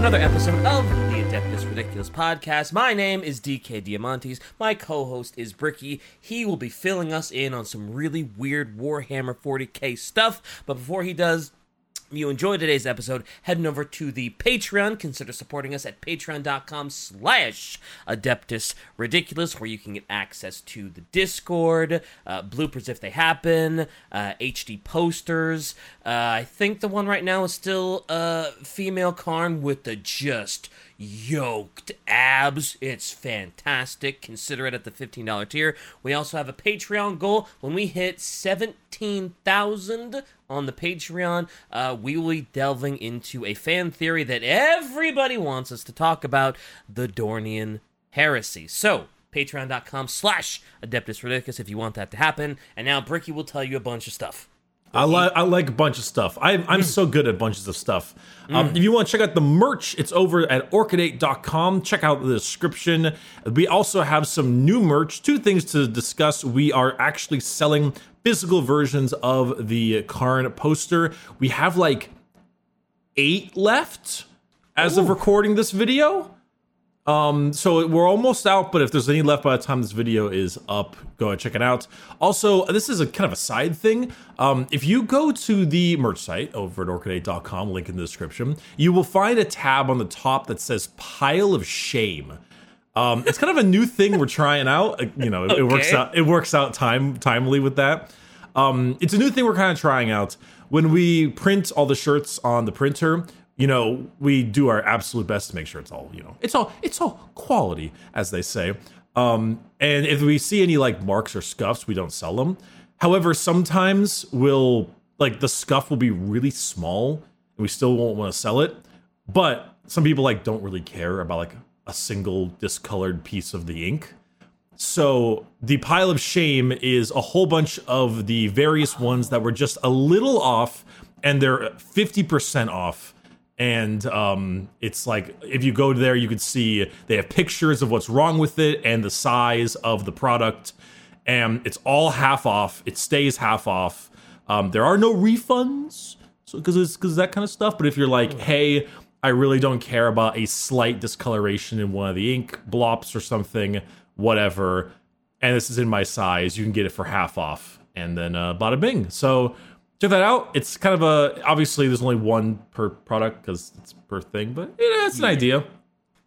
another episode of the Adeptus Ridiculous podcast. My name is DK Diamantes. My co host is Bricky. He will be filling us in on some really weird Warhammer 40k stuff. But before he does, you enjoyed today's episode, heading over to the Patreon. Consider supporting us at patreon.com slash Adeptus Ridiculous, where you can get access to the Discord, uh, bloopers if they happen, uh, HD posters. Uh, I think the one right now is still uh, female Karn with the just yoked abs. It's fantastic. Consider it at the $15 tier. We also have a Patreon goal. When we hit 17,000 on the Patreon, uh, we will be delving into a fan theory that everybody wants us to talk about the Dornian heresy. So, patreon.com slash Adeptus if you want that to happen. And now Bricky will tell you a bunch of stuff. I like I like a bunch of stuff. I, I'm so good at bunches of stuff. Um, if you want to check out the merch, it's over at orchideight.com. Check out the description. We also have some new merch. Two things to discuss. We are actually selling physical versions of the Karn poster. We have like eight left as of recording this video. Um, so we're almost out, but if there's any left by the time this video is up, go and check it out. Also, this is a kind of a side thing. Um, if you go to the merch site over at orchideight.com, link in the description, you will find a tab on the top that says pile of shame. Um, it's kind of a new thing we're trying out. You know, it, it works out. It works out time timely with that. Um, it's a new thing we're kind of trying out. When we print all the shirts on the printer, you know, we do our absolute best to make sure it's all, you know, it's all it's all quality, as they say. Um, and if we see any like marks or scuffs, we don't sell them. However, sometimes we'll like the scuff will be really small and we still won't want to sell it. But some people like don't really care about like a single discolored piece of the ink. So the pile of shame is a whole bunch of the various ones that were just a little off, and they're 50% off. And um, it's like if you go there, you could see they have pictures of what's wrong with it and the size of the product, and it's all half off. It stays half off. Um, there are no refunds, so because it's because that kind of stuff. But if you're like, hey, I really don't care about a slight discoloration in one of the ink blops or something, whatever, and this is in my size, you can get it for half off, and then uh, bada bing. So check that out. It's kind of a obviously there's only one per product because it's per thing, but yeah, it's an idea.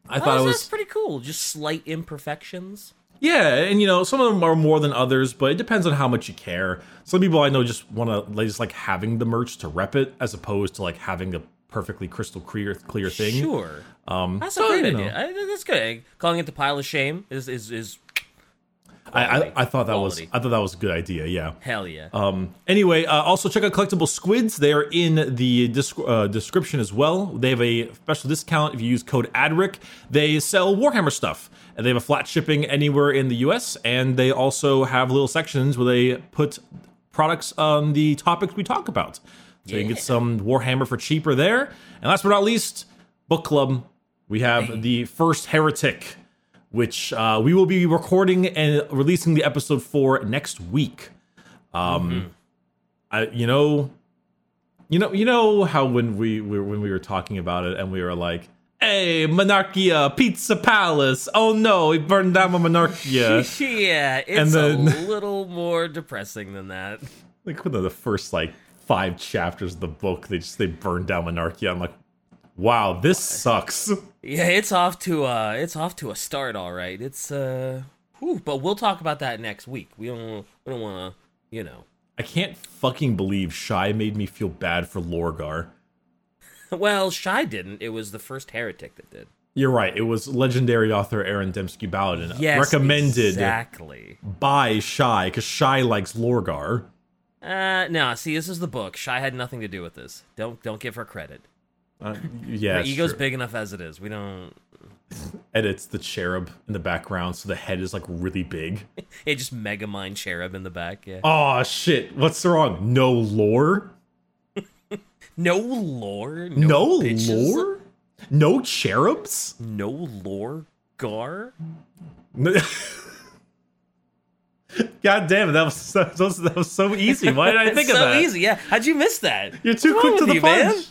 I thought Oh, it that's was pretty cool. Just slight imperfections. yeah, and you know some of them are more than others, but it depends on how much you care. Some people I know just want to they just like having the merch to rep it as opposed to like having a perfectly crystal clear clear thing. Sure. Um, That's so, a great idea. I, think that's good. Calling it the pile of shame is is is I, I. I thought that Quality. was I thought that was a good idea. Yeah. hell yeah. Um, anyway, uh, also check out Collectible Squids. They are in the disc- uh, description as well. They have a special discount if you use code ADRIC. They sell Warhammer stuff. And they have a flat shipping anywhere in the US. And they also have little sections where they put products on the topics we talk about. So you can get some Warhammer for cheaper there. And last but not least, Book Club. We have the first Heretic which uh, we will be recording and releasing the episode for next week. Um, I, you know, you know, you know how when we, we when we were talking about it and we were like, "Hey, Monarchia Pizza Palace! Oh no, we burned down my Monarchia!" yeah, it's and then- a little more depressing than that. like within the first like five chapters of the book, they just they burned down Monarchia. I'm like, wow, this sucks. Yeah, it's off to uh it's off to a start all right. It's uh whew, but we'll talk about that next week. We don't we don't want to, you know. I can't fucking believe Shy made me feel bad for Lorgar. Well, Shy didn't. It was the first heretic that did. You're right. It was legendary author Aaron Dembski Paladin. Yes, recommended exactly. by Shy because Shy likes Lorgar. Uh no, see, this is the book. Shy had nothing to do with this. Don't don't give her credit. Uh, yeah, ego's true. big enough as it is. We don't. edits the cherub in the background, so the head is like really big. It just mega mind cherub in the back. Yeah. Oh shit! What's wrong? No lore? No lore. No, No, lore? No cherubs? No lore. Gar. God damn it! That was so, that was, that was so easy. Why did I think so of that? So easy. Yeah. How'd you miss that? You're too What's quick to the you, man?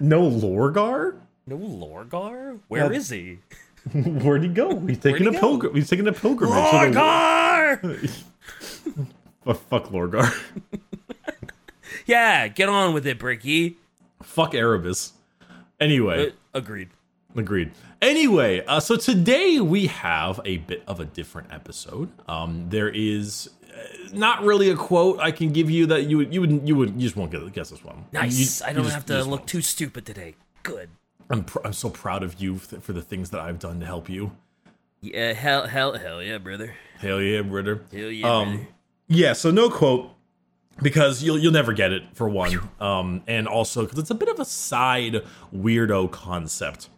No Lorgar? No Lorgar? Where is he? Where'd he go? He's taking a pilgrim. He's taking a pilgrimage. Lorgar! Fuck, fuck Lorgar. yeah, get on with it, Bricky. fuck Erebus. Anyway. Uh, agreed. Agreed. Anyway, uh, so today we have a bit of a different episode. Um, there is not really a quote I can give you that you would you would you would you just won't get guess this one. Nice. You- I don't just- have to look won't. too stupid today. Good. I'm pr- I'm so proud of you th- for the things that I've done to help you. Yeah, hell, hell, hell yeah, brother. Hell yeah, brother. Hell yeah, brother. Um, yeah. So no quote because you'll you'll never get it for one, um, and also because it's a bit of a side weirdo concept.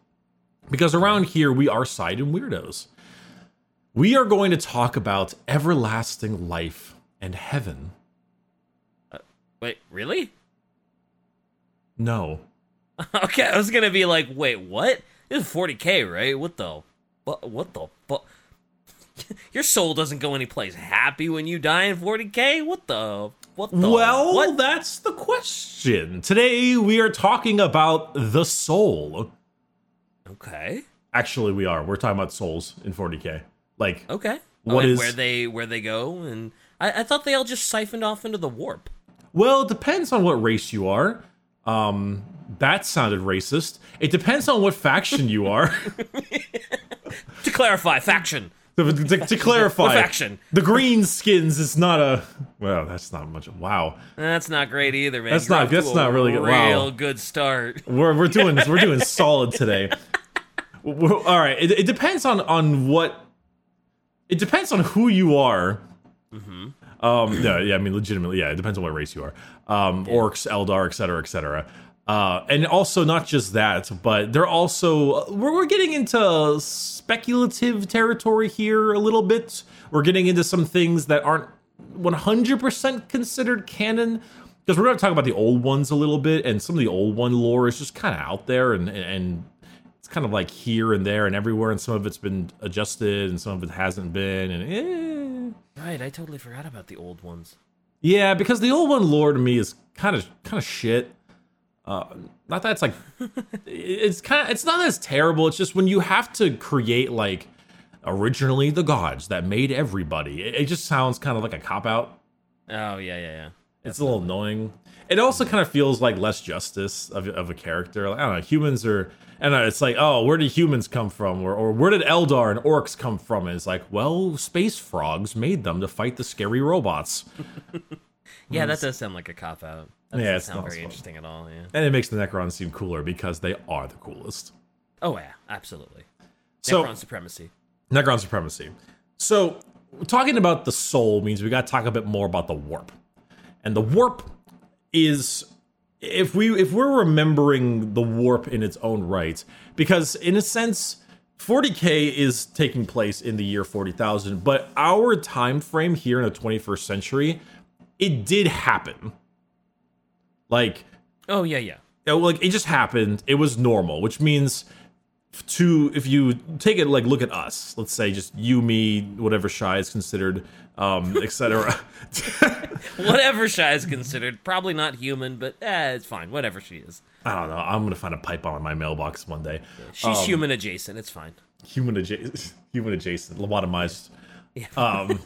Because around here we are side and weirdos. We are going to talk about everlasting life and heaven. Uh, wait, really? No. okay, I was gonna be like, wait, what? This is 40k, right? What the? What? What the? fuck? Your soul doesn't go anyplace happy when you die in 40k. What the? What the? well, what? that's the question. Today we are talking about the soul. Okay. Actually, we are. We're talking about souls in 40k. Like, Okay. What oh, is- where they where they go? And I, I thought they all just siphoned off into the warp. Well, it depends on what race you are. Um, that sounded racist. It depends on what faction you are. To clarify, faction. to, to- to clarify, faction? the green skins is not a. Well, that's not much. Wow, That's not great either, man. That's You're not- that's not really good. Wow. Real good start. we're we're doing we're doing solid today. We're- all right, it, it depends on on what. It depends on who you are. Um, no, yeah, I mean, legitimately, yeah, it depends on what race you are. Um, orcs, Eldar, et cetera, et cetera. Uh, and also not just that, but they're also we're, we're getting into speculative territory here a little bit. We're getting into some things that aren't 100% considered canon because we're going to talk about the old ones a little bit, and some of the old one lore is just kind of out there, and and kind of like here and there and everywhere, and some of it's been adjusted, and some of it hasn't been, and eh. Right, I totally forgot about the old ones. Yeah, because the old one lore to me is kind of kind of shit. Uh, not that it's like it's kind of it's not as terrible. It's just when you have to create like originally the gods that made everybody, it, it just sounds kind of like a cop out. Oh yeah, yeah, yeah. It's a little annoying. It also kind of feels like less justice of, of a character. Like, I don't know. Humans are, and it's like, oh, where did humans come from, or, or where did Eldar and orcs come from? And it's like, well, space frogs made them to fight the scary robots. Yeah, that does sound like a cop out. That Yeah, doesn't it's sound not very fun. interesting at all. Yeah. And it makes the Necrons seem cooler because they are the coolest. Oh yeah, absolutely. So- Necron supremacy. Necron supremacy. So, talking about the soul means we got to talk a bit more about the warp. And the warp is if we if we're remembering the warp in its own right because in a sense 40k is taking place in the year 40,000, but our time frame here in the 21st century it did happen. Like Oh yeah, yeah. well, like it just happened. It was normal, which means to if you take it like look at us, let's say just you, me, whatever shy is considered, um, etc. Whatever Shy is considered, probably not human, but eh, it's fine. Whatever she is, I don't know. I'm gonna find a pipe bomb in my mailbox one day. she's Um, human adjacent. It's fine. Human adjacent, human adjacent, lobotomized. Um,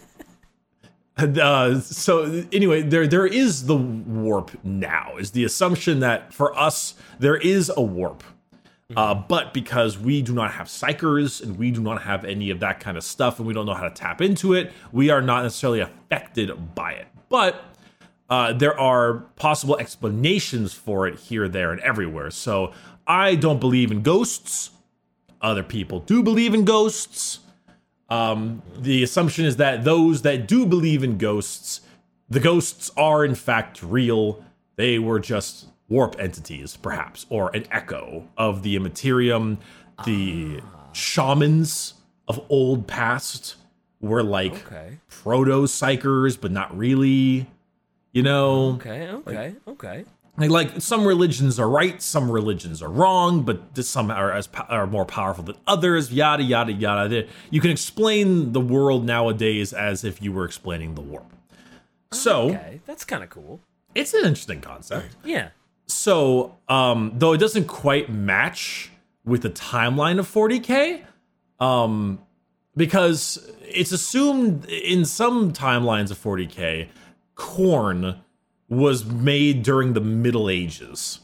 uh, so anyway, there there is the warp now. Is the assumption that for us there is a warp, uh, but because we do not have psykers and we do not have any of that kind of stuff, and we don't know how to tap into it, we are not necessarily affected by it. But uh, there are possible explanations for it here, there, and everywhere. So I don't believe in ghosts. Other people do believe in ghosts. Um, the assumption is that those that do believe in ghosts, the ghosts are in fact real. They were just warp entities, perhaps, or an echo of the Immaterium. The shamans of old past were like Okay. proto psykers, but not really. You know, Okay. Okay. okay. like, like some religions are right, some religions are wrong, but some are as are more powerful than others. Yada yada yada. You can explain the world nowadays as if you were explaining the warp. So Okay. That's kind of cool. it's an interesting concept. Yeah. So, um, though it doesn't quite match with the timeline of 40k. Um, because it's assumed in some timelines of 40k, Khorne was made during the Middle Ages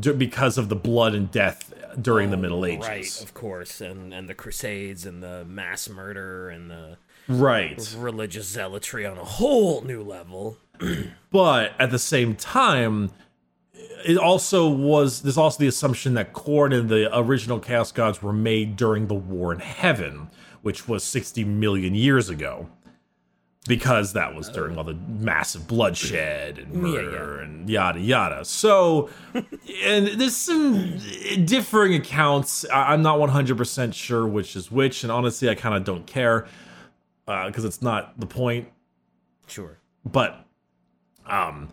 because of the blood and death during the Middle Ages. Oh, Right, of course, and and the Crusades and the mass murder and the Right. religious zealotry on a whole new level. But at the same time, it also was there's also the assumption that Khorne and the original Chaos Gods were made during the War in Heaven, which was 60 million years ago. Because that was during all the massive bloodshed and Yeah, murder and yada yada. So, and there's some differing accounts. I'm not 100% sure which is which, and honestly, I kind of don't care because it's not the point Sure. but um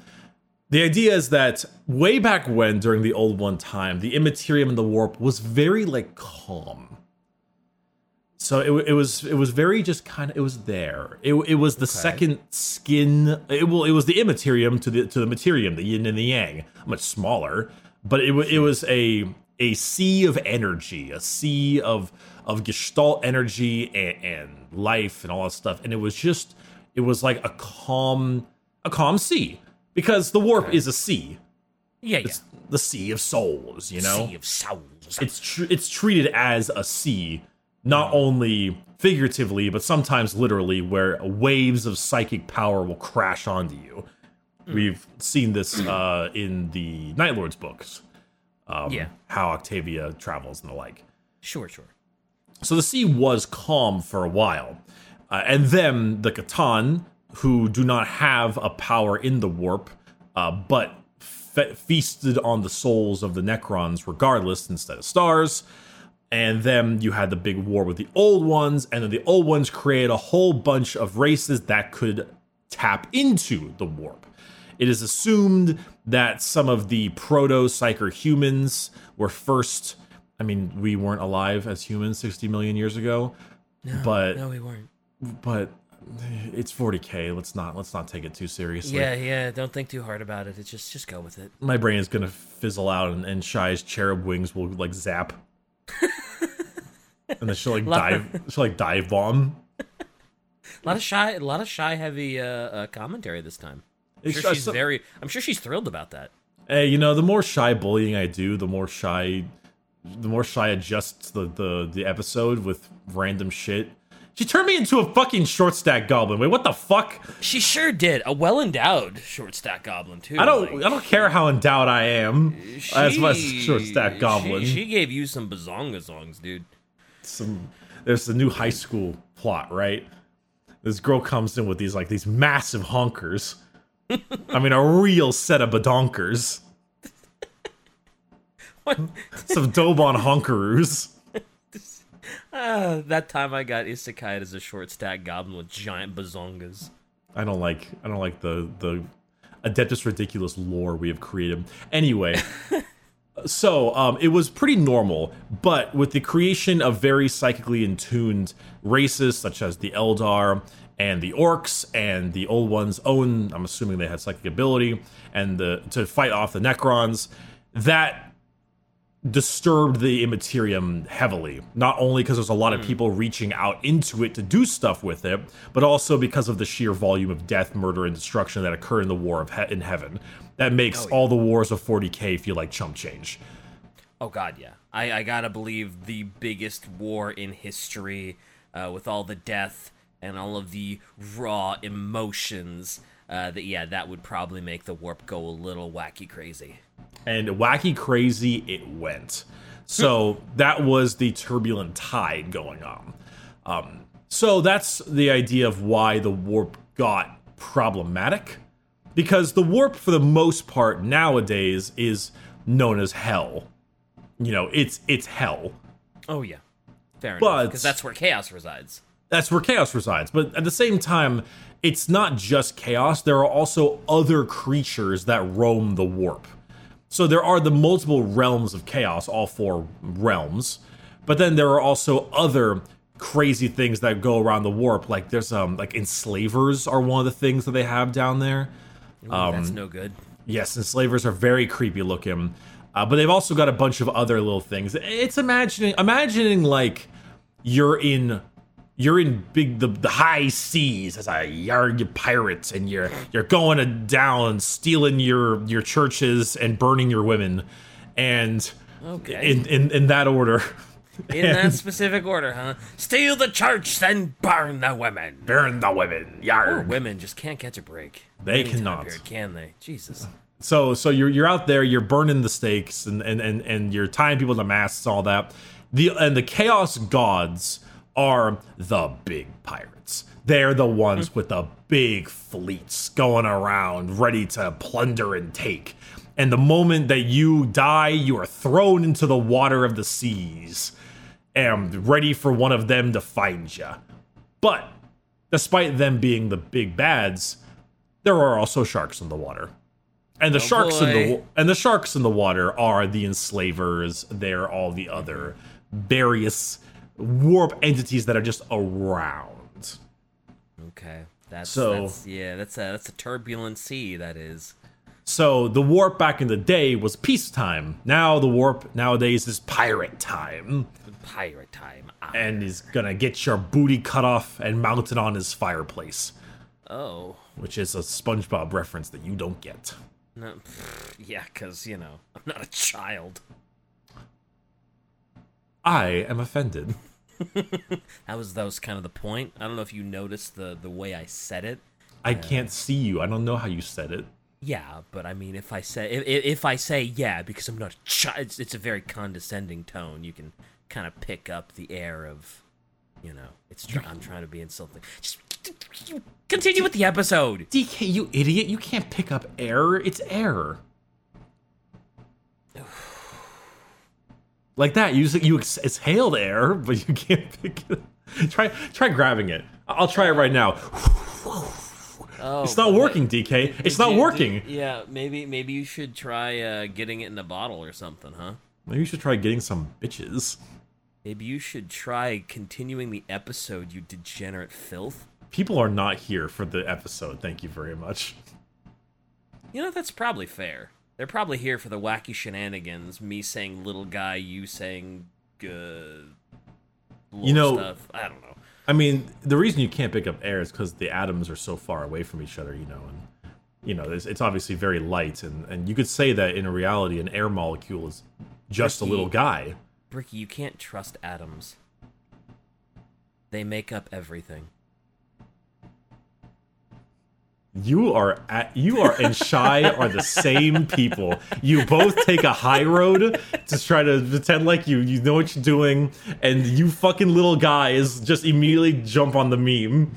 the idea is that way back when during the old one time the immaterium and the warp was very like calm. So it, it was it was very just kind of it was there. It, it was the second skin it well it was the immaterium to the to the materium the yin and the yang much smaller. But it, it was a a sea of energy a sea of of gestalt energy and, and life and all that stuff. And it was just it was like a calm a calm sea because the warp is a sea Yeah, yeah. it's the sea of souls you know Sea of souls. it's tr- it's treated as a sea, not only figuratively but sometimes literally, where waves of psychic power will crash onto you. We've seen this uh, in the Night Lords books. Um, Yeah. how Octavia travels and the like. sure, sure. So the sea was calm for a while. Uh, and then the C'tan, who do not have a power in the warp, uh, but fe- feasted on the souls of the Necrons regardless instead of stars. And then you had the big war with the old ones, and then the old ones created a whole bunch of races that could tap into the warp. It is assumed that some of the proto psyker humans were first. I mean, we weren't alive as humans 60 million years ago, no, but No, we weren't. but it's 40k. Let's not let's not take it too seriously. Yeah, yeah. Don't think too hard about it. It's just just go with it. My brain is gonna fizzle out, and, and Shy's cherub wings will like zap, and then she'll like dive. She'll like dive bomb. A lot of shy, a lot of shy, heavy uh, uh, commentary this time. I'm sure she's so- very. I'm sure she's thrilled about that. Hey, you know, the more shy bullying I do, the more shy, the more shy adjusts the the the episode with random shit. She turned me into a fucking short stack goblin. Wait, what the fuck? She sure did. A well endowed short stack goblin too. I don't like, I don't care how endowed I am as my she- short stack goblin. She, she gave you some bazonga songs, dude. some there's the new high school plot, right? This girl comes in with these like these massive honkers. I mean, a real set of badonkers. What? Some Dobon honkeroos. Uh, that time I got isekai as a short stack goblin with giant bazongas. I don't like I don't like the the Adeptus Ridiculous lore we have created. Anyway, so um, it was pretty normal, but with the creation of very psychically intuned races such as the Eldar and the Orcs and the Old Ones' own, I'm assuming they had psychic ability, and the to fight off the Necrons, that disturbed the Immaterium heavily. Not only because there's a lot of people reaching out into it to do stuff with it, but also because of the sheer volume of death, murder, and destruction that occur in the War of he- in Heaven. That makes all the wars of 40k feel like chump change. Oh God, yeah. I, I gotta believe the biggest war in history, uh, with all the death and all of the raw emotions. Uh, that yeah, that would probably make the warp go a little wacky crazy. And wacky crazy it went. So that was the turbulent tide going on. Um, so that's the idea of why the warp got problematic, because the warp, for the most part nowadays, is known as hell. You know, it's it's hell. Oh yeah, fair But- enough. Because that's where chaos resides. That's where chaos resides. But at the same time, it's not just chaos. There are also other creatures that roam the warp. So there are the multiple realms of chaos, all four realms. But then there are also other crazy things that go around the warp. Like there's um like enslavers are one of the things that they have down there. Ooh, that's no good. Yes, enslavers are very creepy looking. Uh, but they've also got a bunch of other little things. It's imagining imagining like you're in you're in big the, the high seas as a yard pirates and you're you're going down stealing your your churches and burning your women and Okay. in in, in that order In that specific order, huh? Steal the church, then burn the women. burn the women Poor yard women just can't catch a break. They cannot. period, can they? Jesus. so so you're you're out there you're burning the stakes and and and, and you're tying people to masts all that the and the chaos gods are the big pirates. They're the ones hmm. with the big fleets going around ready to plunder and take. And the moment that you die you are thrown into the water of the seas and ready for one of them to find you but despite them being the big bads there are also sharks in the water. And the oh, sharks in the and the sharks in the water are the enslavers. They're all the other various warp entities that are just around. Okay. That's, So- that's yeah, that's a that's a turbulent sea, that is. So the warp back in the day was peacetime. Now the warp nowadays is pirate time, Pirate time. Ah. and he's gonna get your booty cut off and mounted on his fireplace, Oh. which is a SpongeBob reference that you don't get. No, pfft, yeah, because, you know, I'm not a child. I am offended. That was that was kind of the point. I don't know if you noticed the the way I said it. I uh, can't see you. I don't know how you said it. Yeah, but I mean, if I say if, if I say yeah, because I'm not a child, it's, it's a very condescending tone. You can kind of pick up the air of, you know, it's tr- I'm trying to be insulting. Just continue with the episode. DK, you idiot! You can't pick up air. It's air. Like that, you just, you ex- exhaled air, but you can't pick it. Try try grabbing it. I'll try it right now. Oh, It's not working, DK. It's not Did- working. did- yeah, maybe maybe you should try uh, getting it in a bottle or something, huh? Maybe you should try getting some bitches. Maybe you should try continuing the episode, you degenerate filth. People are not here for the episode. Thank you very much. You know, that's probably fair. They're probably here for the wacky shenanigans. Me saying little guy, you saying uh, good. You know- stuff. I don't know. I mean, the reason you can't pick up air is because the atoms are so far away from each other, you know, and you know, it's, it's obviously very light, and and you could say that in reality, an air molecule is just a little guy. Bricky, you can't trust atoms. They make up everything. You are at you are and shy are the same people. You both take a high road to try to pretend like you you know what you're doing, and you fucking little guys just immediately jump on the meme.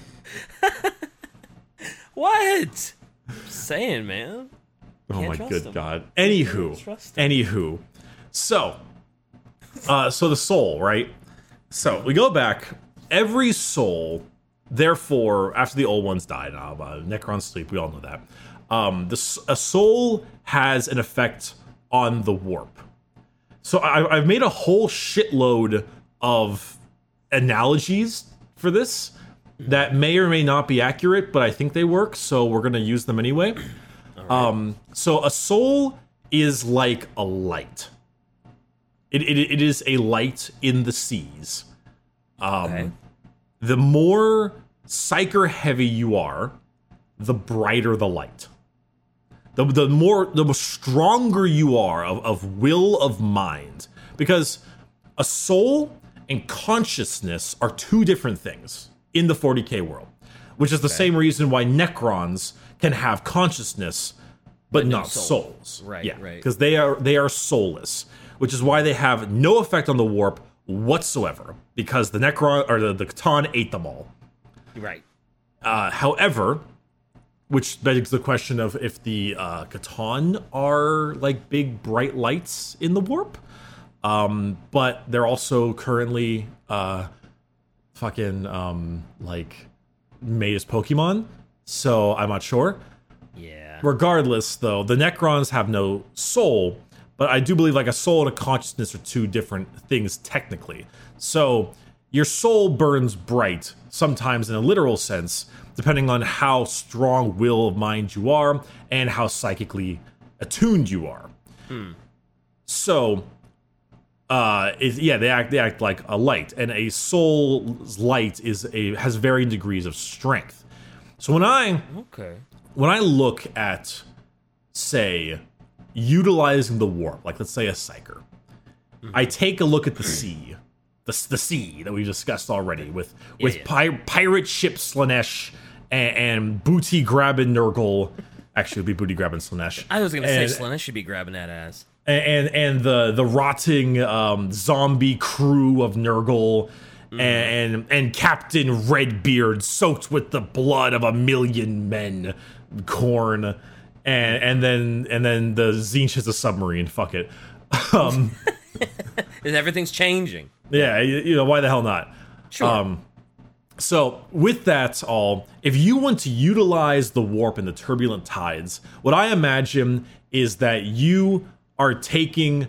What? saying, man. Oh Can't my good him. god. Anywho, anywho, so, uh, so the soul, right? So we go back. Every soul, therefore, after the old ones died, uh, uh, Necron's sleep. We all know that. Um, a soul has an effect on the warp. So I, I've made a whole shitload of analogies for this that may or may not be accurate, but I think they work. So we're gonna use them anyway. Um, so a soul is like a light. It, it, it is a light in the seas. Um, Okay. The more psyker heavy you are, the brighter the light. The, the more the stronger you are of, of will of mind. Because a soul and consciousness are two different things in the 40k world, which is the same reason why Necrons can have consciousness but, no not soul. souls. Right, yeah, right. Because they are they are soulless, which is why they have no effect on the warp whatsoever. Because the Necron or the, the C'tan ate them all. Right. Uh, however, which begs the question of if the uh, C'tan are like big bright lights in the warp, um, but they're also currently uh, fucking um, like made as Pokemon, so I'm not sure. Yeah. Regardless, though, the Necrons have no soul, but I do believe like a soul and a consciousness are two different things technically. So your soul burns bright, sometimes in a literal sense, depending on how strong will of mind you are and how psychically attuned you are. So, uh, is yeah, they act they act like a light, and a soul's light is a has varying degrees of strength. So when I Okay. when I look at, say, utilizing the warp, like let's say a psyker, I take a look at the sea, the, the sea that we've discussed already with with yeah. Pi- pirate ship Slaanesh and, and booty grabbing Nurgle. Actually, it'd be booty grabbing Slaanesh. I was gonna And- say Slaanesh should be grabbing that ass. and and the the rotting um, zombie crew of Nurgle. And and Captain Redbeard soaked with the blood of a million men, Khorne, and and then and then the Tzeentch is a submarine. Fuck it. Um, And everything's changing. yeah, you, you know why the hell not? Sure. Um, so with that all, if you want to utilize the warp and the turbulent tides, what I imagine is that you are taking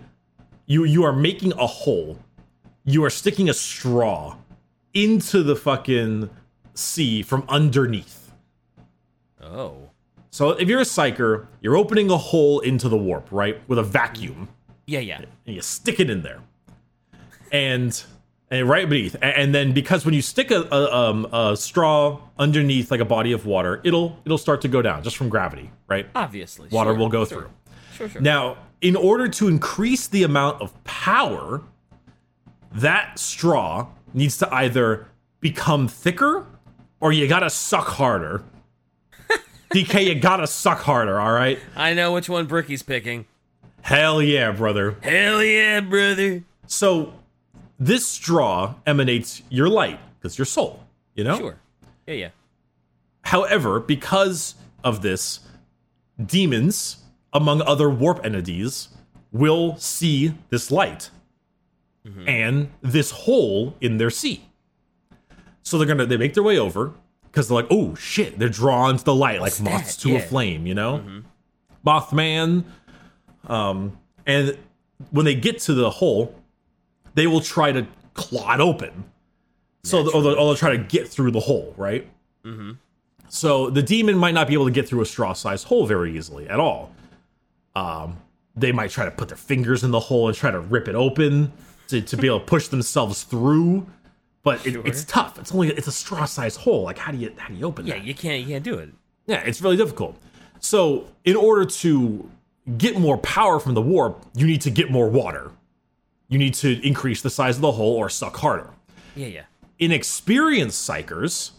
you you are making a hole. You are sticking a straw into the fucking sea from underneath. oh. So if you're a psyker, you're opening a hole into the warp, right? With a vacuum Yeah, yeah. and you stick it in there, and and right beneath, and then because when you stick a, a, um, a straw underneath like a body of water, it'll it'll start to go down just from gravity, right? Obviously. Water sure, will go sure. through. Sure, sure. Now, in order to increase the amount of power, that straw needs to either become thicker or you gotta suck harder. DK, you gotta suck harder, all right? I know which one Bricky's picking. Hell yeah, brother. Hell yeah, brother. So this straw emanates your light because your soul, you know? Sure. Yeah, yeah. However, because of this, demons, among other warp entities, will see this light mm-hmm. and this hole in their sea. So they're gonna they make their way over because they're like, oh shit, they're drawn to the light What's like moths that? to a flame, you know? Mm-hmm. Mothman. Um, and when they get to the hole, they will try to claw it open. So, or they'll, or they'll try to get through the hole, right? So the demon might not be able to get through a straw-sized hole very easily at all. Um, they might try to put their fingers in the hole and try to rip it open to, to be able to push themselves through. But it, Sure. it's tough. It's only it's a straw-sized hole. Like how do you how do you open that? Yeah, that? you can't you can't do it. Yeah, it's really difficult. So, in order to get more power from the warp, you need to get more water. You need to increase the size of the hole or suck harder. Yeah, yeah. Inexperienced psykers,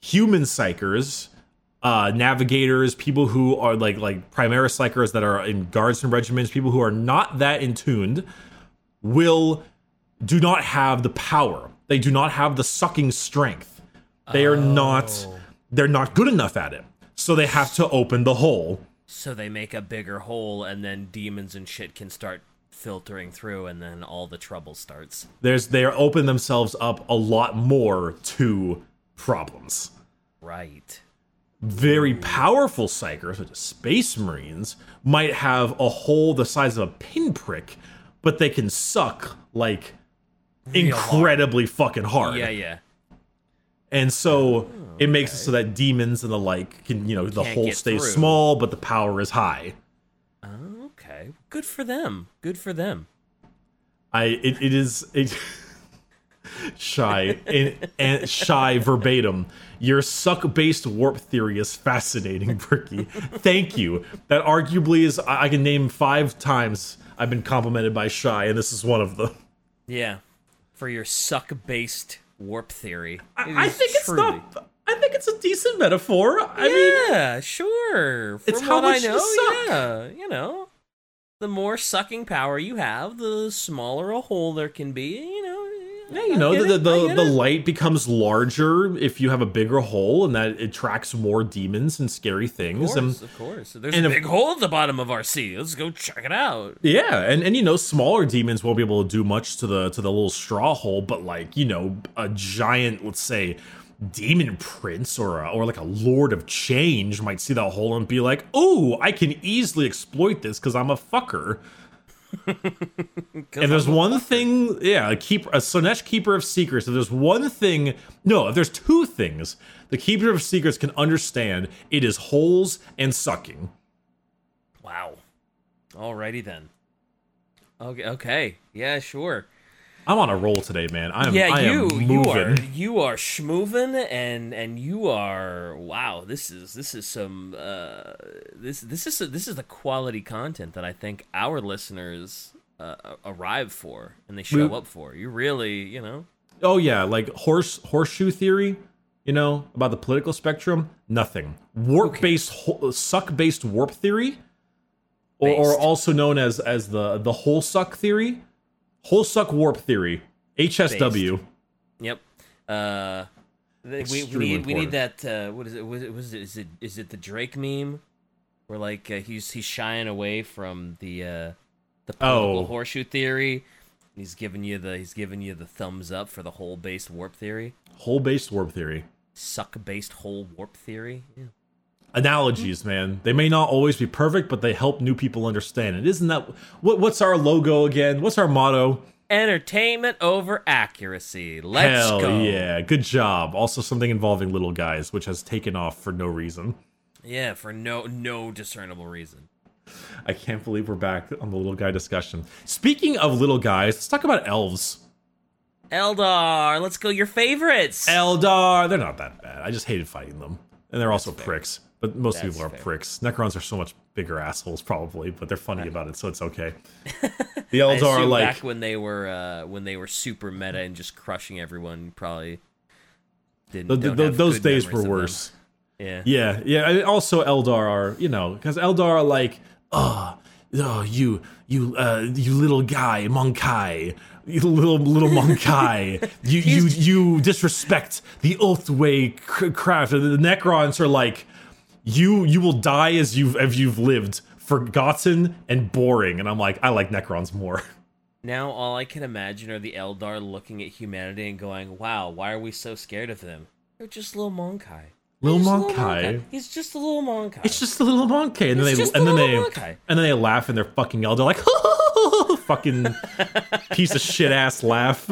human psykers, uh, navigators, people who are like like Primaris psykers that are in guards and regiments, people who are not that in tuned, will do not have the power. They do not have the sucking strength. They are not they're not good enough at it. So they have to open the hole. So they make a bigger hole and then demons and shit can start filtering through and then all the trouble starts. There's they open themselves up a lot more to problems. Right. very powerful psykers, such as space marines, might have a hole the size of a pinprick, but they can suck like incredibly fucking hard. Yeah, yeah. And so it makes it so that demons and the like can, you know, the Can't hole stays through. small, but the power is high. Okay. Good for them. Good for them. I it, it is it shy and, and shy verbatim. Your suck based warp theory is fascinating, Bricky. Thank you. That arguably is I I can name five times I've been complimented by Shy, and this is one of them. Yeah. For your suck based warp theory. I is think it's truly- not. I think it's a decent metaphor. I mean, yeah, sure. From It's how what I much you know, suck. yeah, you know, the more sucking power you have, the smaller a hole there can be. You know, Yeah, you know, the the, the, light. becomes larger if you have a bigger hole, and that attracts more demons and scary Of things. course, and of course. There's and a if- big hole at the bottom of our sea. Let's go check it out. Yeah, and, and you know, smaller demons won't be able to do much to the to the little straw hole, but like you know, a giant, let's say, demon prince or a, or like a lord of change might see that hole and be like, "Oh, I can easily exploit this because I'm a fucker." If there's one thing, yeah, a keep a Slaanesh keeper of secrets. If there's one thing, no, if there's two things, the keeper of secrets can understand it is holes and sucking. Wow. Alrighty then. Okay, okay, yeah, sure. I'm on a roll today, man. I am. Yeah, I you you are you are schmoving and and you are wow. This is this is some uh, this this is this is the quality content that I think our listeners uh, arrive for and they show We- up for. You really you know Oh yeah, like horse horseshoe theory. You know about the political spectrum. Nothing. Warp based ho- suck based warp theory, or, or also known as as the the whole suck theory, whole suck warp theory. HSW. Yep. Uh, we, we need we need that. Uh, what is it? Was it? Was it? Is it? Is it the Drake meme? Where like uh, he's he's shying away from the uh, the political Oh. horseshoe theory. He's giving you the he's giving you the thumbs up for the whole based warp theory. Whole based warp theory. Suck based whole warp theory. Yeah. Analogies, man. They may not always be perfect, but they help new people understand it. Isn't that what? What's our logo again? What's our motto? Entertainment over accuracy. Let's Hell go. yeah, good job. Also, something involving little guys, which has taken off for no reason. Yeah, for no no discernible reason. I can't believe we're back on the little guy discussion. Speaking of little guys, let's talk about elves. Eldar, let's go. Your favorites. Eldar, they're not that bad. I just hated fighting them, and they're also pricks. But most That's people are fair. pricks. Necrons are so much bigger assholes, probably, but they're funny about it, so it's okay. The Eldar are like back when they were uh, when they were super meta and just crushing everyone. Probably didn't. th- don't th- have those days were worse. Yeah. Yeah, yeah. and Also, Eldar are you know because Eldar are like, oh, oh, you, you, uh, you little guy, Mon-keigh, you little little Mon-keigh, you, you, you disrespect the Oathway craft. The Necrons are like, you, you will die as you've as you've lived, forgotten and boring. And I'm like, I like Necrons more. Now all I can imagine are the Eldar looking at humanity and going, "Wow, why are we so scared of them? They're just little Mon-keigh. Little Mon-keigh. He's just a little Mon-keigh. It's just a little monkey, and then they and then they monkey. and then they laugh and they're fucking Eldar like fucking piece of shit ass laugh.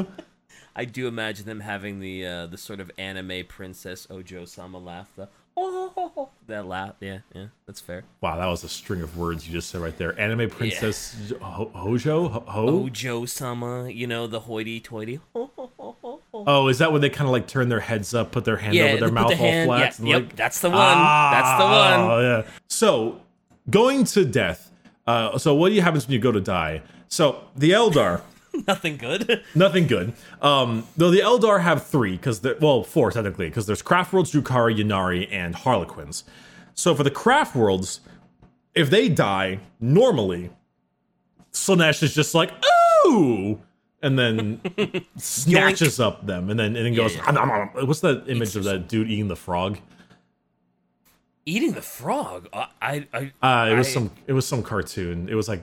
I do imagine them having the uh, the sort of anime princess Ojo Sama laugh. The oh, that laugh. Yeah, yeah, that's fair. Wow, that was a string of words you just said right there. Anime princess Ho- Hojo Ho- Ho. Ojo Sama, you know the hoity-toity. Oh, is that when they kind of like turn their heads up, put their hand Yeah, over their mouth the all hand- flat? yeah, yep, like- that's the one. That's the one. Oh, yeah. So, going to death. Uh, so, what happens when you go to die? So, the Eldar. Nothing good. Nothing good. Um, though the Eldar have three, because well, four technically, because there's Craft Worlds, Drukhari, Ynnari, and Harlequins. So for the Craft Worlds, if they die normally, Slaanesh is just like ooh, and then snatches up them, and then and then goes. yeah. "Nom, nom, nom." What's that image Eats of that dude eating the frog? Eating the frog. I, I, I Uh, it was I- some it was some cartoon. It was like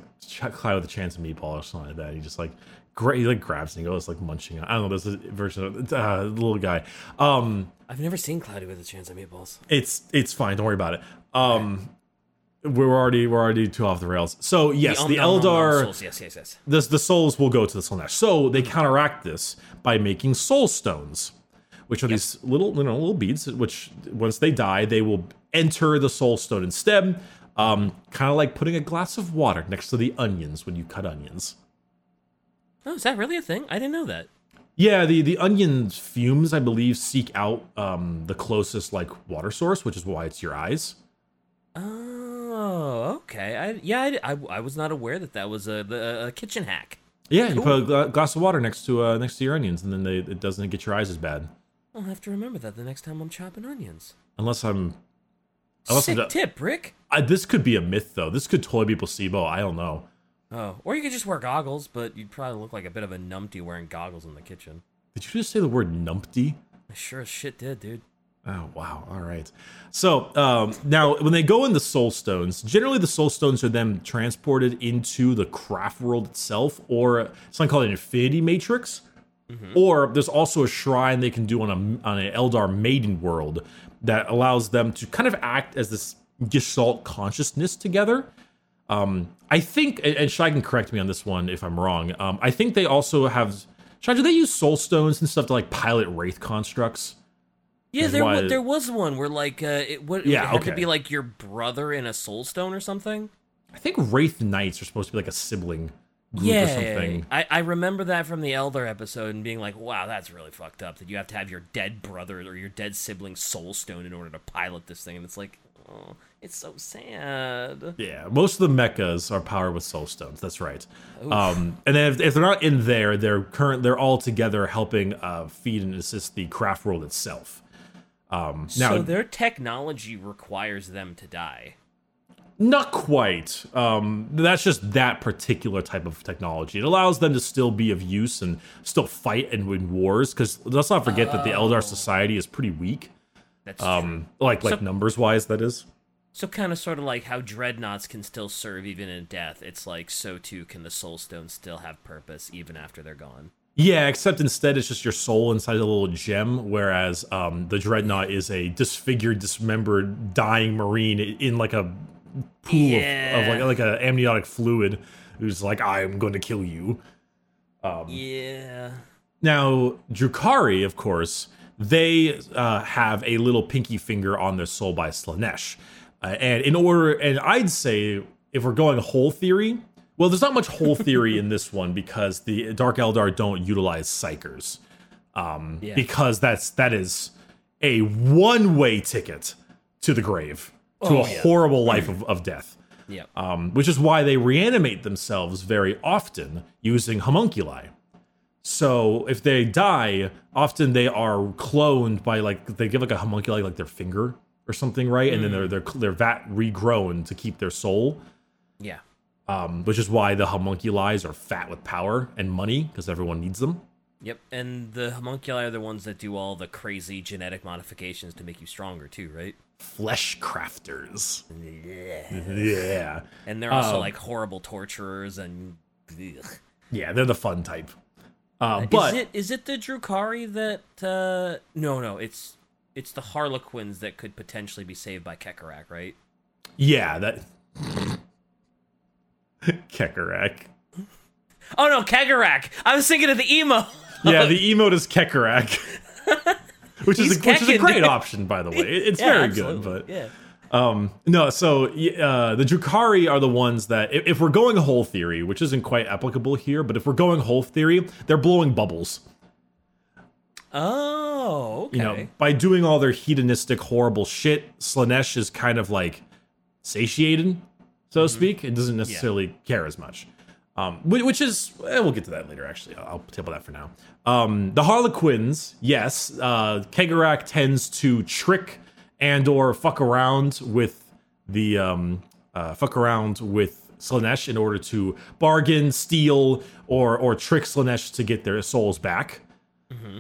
Clyde with a Chance of Meatball or something like that. He just like gra- he like grabs and he goes like munching. I don't know. There's a version of uh, the little guy. Um, I've never seen Cloudy with a Chance of Meatballs. it's it's fine. Don't worry about it. Um, we're already we're already too off the rails. So yes, um, the nom Eldar, souls. Yes, yes, yes. the the souls will go to the soul Slaanesh. So they counteract this by making soul stones, which are these little you know little beads. Which once they die, they will enter the soul stone instead. Um, kind of like putting a glass of water next to the onions when you cut onions. Oh, is that really a thing? I didn't know that. Yeah, the the onion fumes, I believe, seek out um, the closest like water source, which is why it's your eyes. Oh, okay. I yeah, I, I, I was not aware that that was a the, a kitchen hack. Yeah, you put a gla- glass of water next to uh, next to your onions, and then they, it doesn't get your eyes as bad. I'll have to remember that the next time I'm chopping onions. Unless I'm, unless I'm, Sick tip, Rick. I, this could be a myth though. This could totally be placebo. I don't know. Oh, or you could just wear goggles, but you'd probably look like a bit of a numpty wearing goggles in the kitchen. Did you just say the word numpty? I sure as shit did, dude. Oh wow! All right. So um, now, when they go in the soul stones, generally the soul stones are then transported into the craft world itself, or something called an infinity matrix. Or there's also a shrine they can do on a on an Eldar maiden world that allows them to kind of act as this Gestalt consciousness together. Um, I think, and and Shai can correct me on this one if I'm wrong. Um, I think they also have. Shai, do they use soul stones and stuff to like pilot wraith constructs? Yeah, there why- wa- there was one where like uh, it what Yeah, it had to be like your brother in a soul stone or something. I think Wraith Knights are supposed to be like a sibling yeah, or something. I, I remember that from the Eldar episode and being like, wow, that's really fucked up that you have to have your dead brother or your dead sibling soul stone in order to pilot this thing. And it's like, oh, it's so sad. Yeah, most of the mechas are powered with soul stones. That's right. Um, and then if, if they're not in there, they're current. They're all together helping uh, feed and assist the craft world itself. Um, now, so their technology requires them to die. Not quite. Um, that's just that particular type of technology. It allows them to still be of use and still fight and win wars. Because let's not forget that the Eldar society is pretty weak. That's true. Um, like like So- numbers wise, that is. So kind of sort of like how dreadnoughts can still serve even in death. It's like so too can the soul stones still have purpose even after they're gone. Yeah, except instead it's just your soul inside a little gem, whereas um, the dreadnought is a disfigured, dismembered, dying marine in like a pool of, of like like a amniotic fluid, who's like, "I'm going to kill you." Yeah. Now, Drukhari, of course, they uh, have a little pinky finger on their soul by Slaanesh. Uh, and in order, and I'd say if we're going whole theory, well, there's not much whole theory in this one because the Dark Eldar don't utilize Psykers. Um, Yeah. Because that's that is a one-way ticket to the grave, to Oh, a yeah. horrible life of, of death Yeah. um, which is why they reanimate themselves very often using homunculi. So if they die, often they are cloned by like they give like a homunculi like their finger or something, right? And then they're they're they're vat regrown to keep their soul. yeah. Um, which is why the homunculi are fat with power and money because everyone needs them. Yep. And the homunculi are the ones that do all the crazy genetic modifications to make you stronger too, right? Flesh crafters. Yeah, And they're also Um, like horrible torturers and ugh. yeah, they're the fun type. Uh, but is it is it the Drukhari that uh no no, it's it's the Harlequins that could potentially be saved by Kekarak, right? yeah, that Kekarak. Oh no, Cegorach! I was thinking of the emo. Yeah, the emote is Kekarak. which is a, which is a great option, by the way. It's Yeah, very absolutely. good, but yeah. um, no. So uh, the Drukhari are the ones that, if, if we're going whole theory, which isn't quite applicable here, but if we're going whole theory, they're blowing bubbles. Oh, okay. You know, by doing all their hedonistic, horrible shit, Slaanesh is kind of like satiated, so to speak. It doesn't necessarily care as much. Um, whi- which is, eh, we'll get to that later. Actually, I'll table that for now. Um, the Harlequins, yes, uh, Cegorach tends to trick and or fuck around with the um, uh, fuck around with Slaanesh in order to bargain, steal, or or trick Slaanesh to get their souls back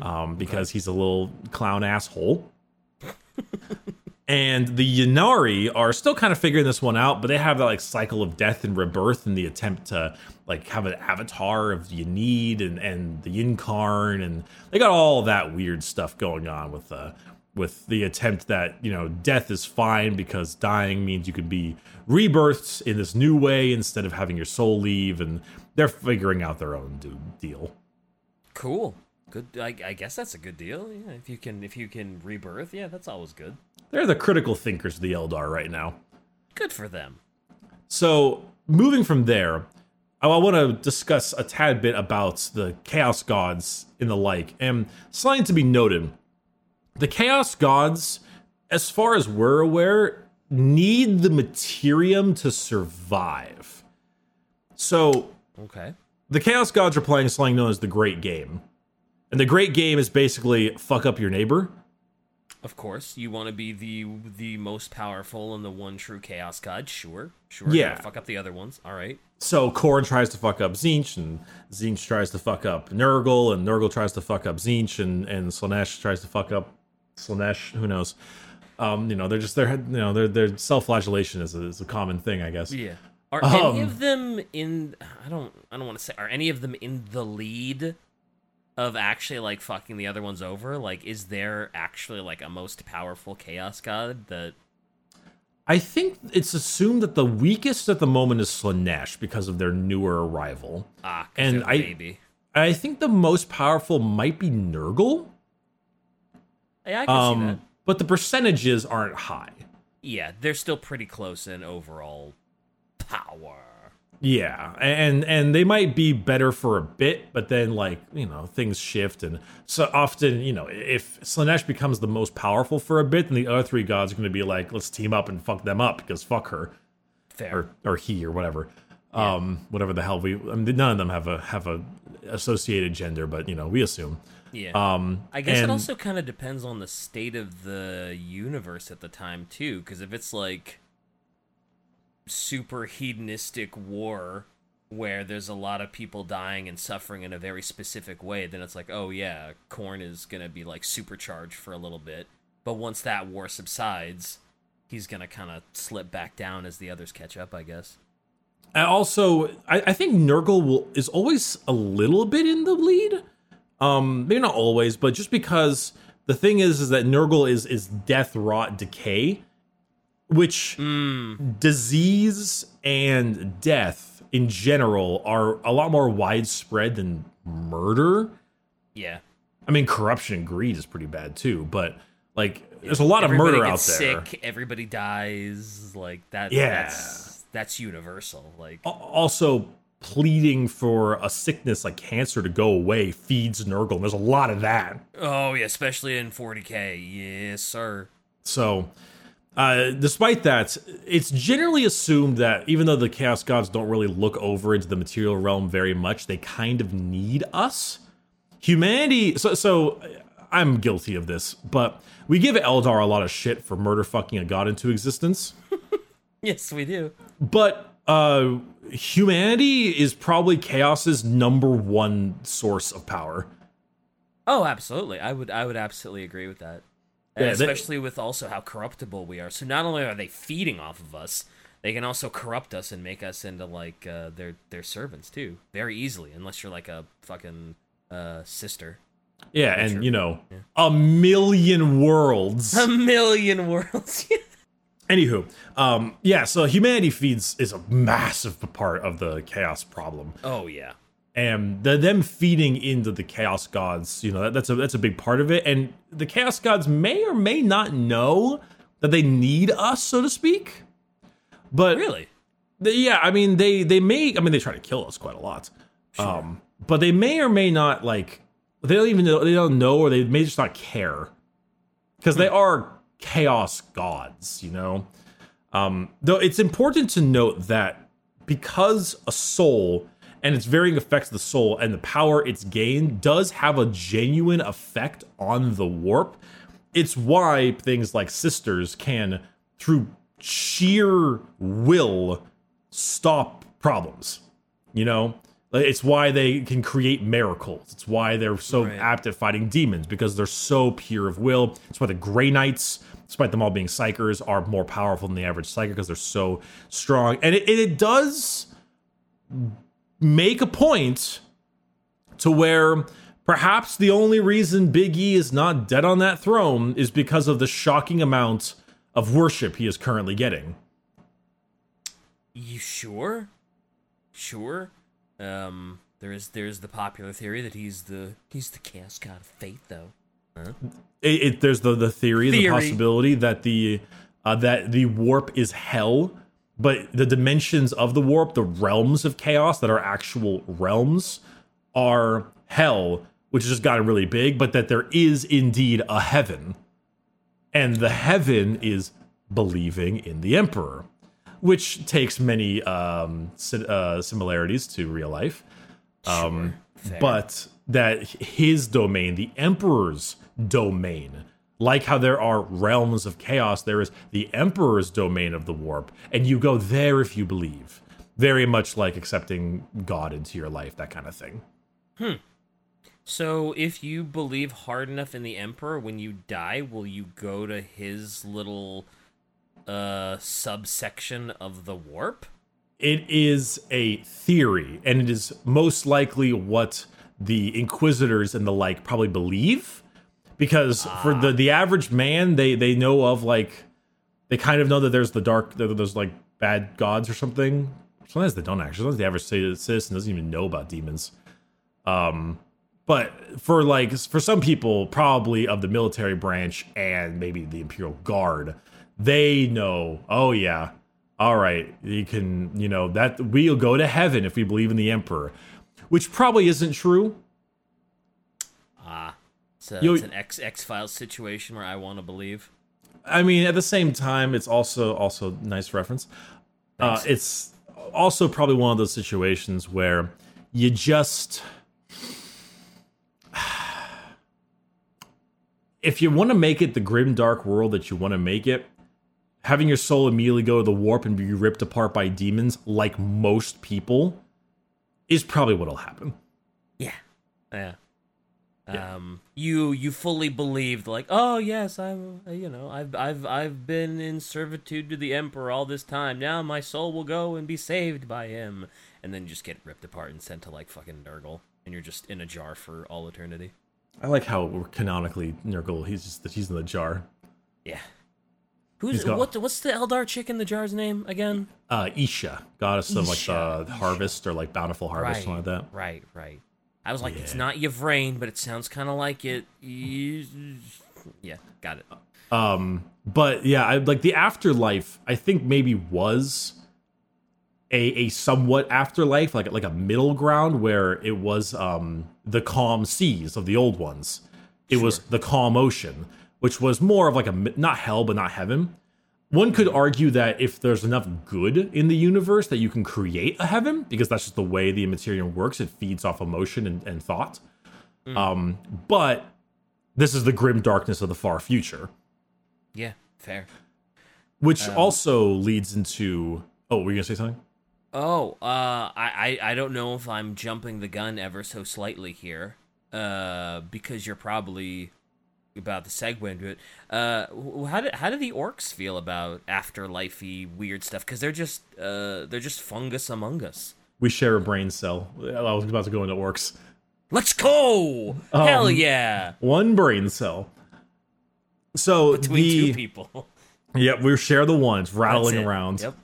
um, because he's a little clown asshole. and the Ynnari are still kind of figuring this one out, but they have that like cycle of death and rebirth in the attempt to like have an avatar of Ynnead and and the Yncarne, and they got all that weird stuff going on with uh with the attempt that you know death is fine because dying means you can be rebirthed in this new way instead of having your soul leave, and they're figuring out their own do- deal. Cool. Good. I, I guess that's a good deal. Yeah, if you can if you can rebirth, yeah, that's always good. They're the critical thinkers of the Eldar right now. Good for them. So, moving from there, I want to discuss a tad bit about the Chaos Gods and the like. And something to be noted the Chaos Gods, as far as we're aware, need the Materium to survive. So, Okay. the Chaos Gods are playing something known as the Great Game. And the Great Game is basically fuck up your neighbor. Of course, you want to be the the most powerful and the one true chaos god. Sure, sure. Yeah. Fuck up the other ones. All right. So Khorne tries to fuck up Tzeentch, and Tzeentch tries to fuck up Nurgle, and Nurgle tries to fuck up Tzeentch, and and Slaanesh tries to fuck up Slaanesh. Who knows? Um, you know, they're just they're you know their their self-flagellation is a, is a common thing, I guess. Yeah. Are any Um, of them in? I don't. I don't want to say. Are any of them in the lead of actually like fucking the other ones over? Like, is there actually like a most powerful chaos god that? I think it's assumed that the weakest at the moment is Slaanesh because of their newer arrival. Ah, And I- baby. I think the most powerful might be Nurgle, Yeah, I can see that. um, but the percentages aren't high. Yeah, they're still pretty close in overall power. Yeah, and and they might be better for a bit, but then like you know things shift, and so often you know if Slaanesh becomes the most powerful for a bit, then the other three gods are going to be like, let's team up and fuck them up because fuck her, Fair. or or he or whatever, um whatever the hell we. I mean, none of them have a have a associated gender, but you know we assume. yeah. Um, I guess it also kind of depends on the state of the universe at the time too, because if it's like super hedonistic war where there's a lot of people dying and suffering in a very specific way, then it's like, oh yeah, Khorne is gonna be like supercharged for a little bit, but once that war subsides, he's gonna kind of slip back down as the others catch up, I guess. Also, I, I think Nurgle will is always a little bit in the lead. Um, maybe not always, but just because the thing is, is that Nurgle is is death, rot, decay, which hmm. disease and death in general are a lot more widespread than murder. Yeah. I mean, corruption and greed is pretty bad too, but like, there's a lot of Everybody murder out there. Sick, everybody dies. Like that. Yeah. That's, that's universal. Like also pleading for a sickness like cancer to go away feeds Nurgle. And there's a lot of that. Oh yeah, especially in 40k. Yes, sir. So, uh, despite that, it's generally assumed that even though the Chaos Gods don't really look over into the material realm very much, they kind of need us. Humanity. So, so I'm guilty of this, but we give Eldar a lot of shit for murder fucking a god into existence. Yes, we do. But uh, humanity is probably Chaos's number one source of power. Oh, absolutely. I would I would absolutely agree with that. Yeah, they- especially with also how corruptible we are. So not only are they feeding off of us, they can also corrupt us and make us into like uh, their their servants too, very easily. Unless you're like a fucking uh, sister. Yeah, and you know, a million worlds. A million worlds. Anywho, um, yeah, so humanity feeds is a massive part of the chaos problem. oh yeah. And the, them feeding into the chaos gods, you know, that, that's a that's a big part of it. And the chaos gods may or may not know that they need us, so to speak. But Really? they- yeah, I mean, they they may, I mean, they try to kill us quite a lot. Um, but they may or may not like they don't even know they don't know or they may just not care because they are chaos gods, you know. Um, though it's important to note that because a soul and its varying effects of the soul and the power it's gained does have a genuine effect on the warp. It's why things like sisters can, through sheer will, stop problems. You know, it's why they can create miracles. It's why they're so Right. apt at fighting demons because they're so pure of will. It's why the Grey Knights, despite them all being psykers, are more powerful than the average psyker because they're so strong. And it, it does make a point to where perhaps the only reason Big E is not dead on that throne is because of the shocking amount of worship he is currently getting. You sure? Sure. Um, there is there's the popular theory that he's the he's the chaos god of fate, though. it, it there's the the theory, the possibility that the uh, that the warp is hell, but the dimensions of the warp, the realms of chaos that are actual realms, are hell, which has just gotten really big. But that there is indeed a heaven, and the heaven is believing in the emperor, which takes many um, si- uh, similarities to real life um, Fair. but that his domain, the emperor's domain, like how there are realms of chaos, there is the emperor's domain of the warp, and you go there if you believe. Very much like accepting God into your life, that kind of thing. Hmm. So if you believe hard enough in the emperor, when you die, will you go to his little uh subsection of the warp? It is a theory, and it is most likely what the inquisitors and the like probably believe, because for the the average man, they they know of like they kind of know that there's the dark, there's like bad gods or something. Sometimes they don't actually. Sometimes the average citizen doesn't even know about demons. Um, but for like for some people, probably of the military branch and maybe the Imperial Guard, they know. Oh yeah, all right, you can, you know, that we'll go to heaven if we believe in the emperor, which probably isn't true. Ah, it's, a, You- it's an X X Files situation where I want to believe. I mean, at the same time, it's also also nice reference. Uh, it's also probably one of those situations where you just if you want to make it the grim dark world that you want to make it having your soul immediately go to the warp and be ripped apart by demons like most people is probably what'll happen Yeah, yeah. Um, you you fully believed like, oh yes, I'm you know I've I've I've been in servitude to the emperor all this time. Now my soul will go and be saved by him, and then just get ripped apart and sent to like fucking Nurgle, and you're just in a jar for all eternity. i like how we're canonically nurgle he's just he's in the jar Yeah. Who's got- what? What's the Eldar chick in the jar's name again? uh isha goddess of like the harvest or like bountiful harvest something like that Right, right. I was like, it's Yeah. not Yvrain, but it sounds kind of like it. Yeah, got it. Um, but yeah, I like the afterlife. I think maybe was a a somewhat afterlife, like like a middle ground where it was um the calm seas of the old ones. It was the calm ocean, which was more of like a not hell but not heaven. One could argue that if there's enough good in the universe that you can create a heaven, because that's just the way the material works. It feeds off emotion and, and thought. Um, but this is the grim darkness of the far future Yeah, fair. which also leads into oh were you gonna say something Oh, uh, I, I, I don't know if I'm jumping the gun ever so slightly here, uh, because you're probably about the segue into it. Uh, how did how do the orcs feel about afterlifey weird stuff? Because they're just uh, they're just fungus among us. we share a brain cell i was about to go into orcs Let's go! Hell yeah! one brain cell so Between the two people. yep we share the ones rattling around Yep.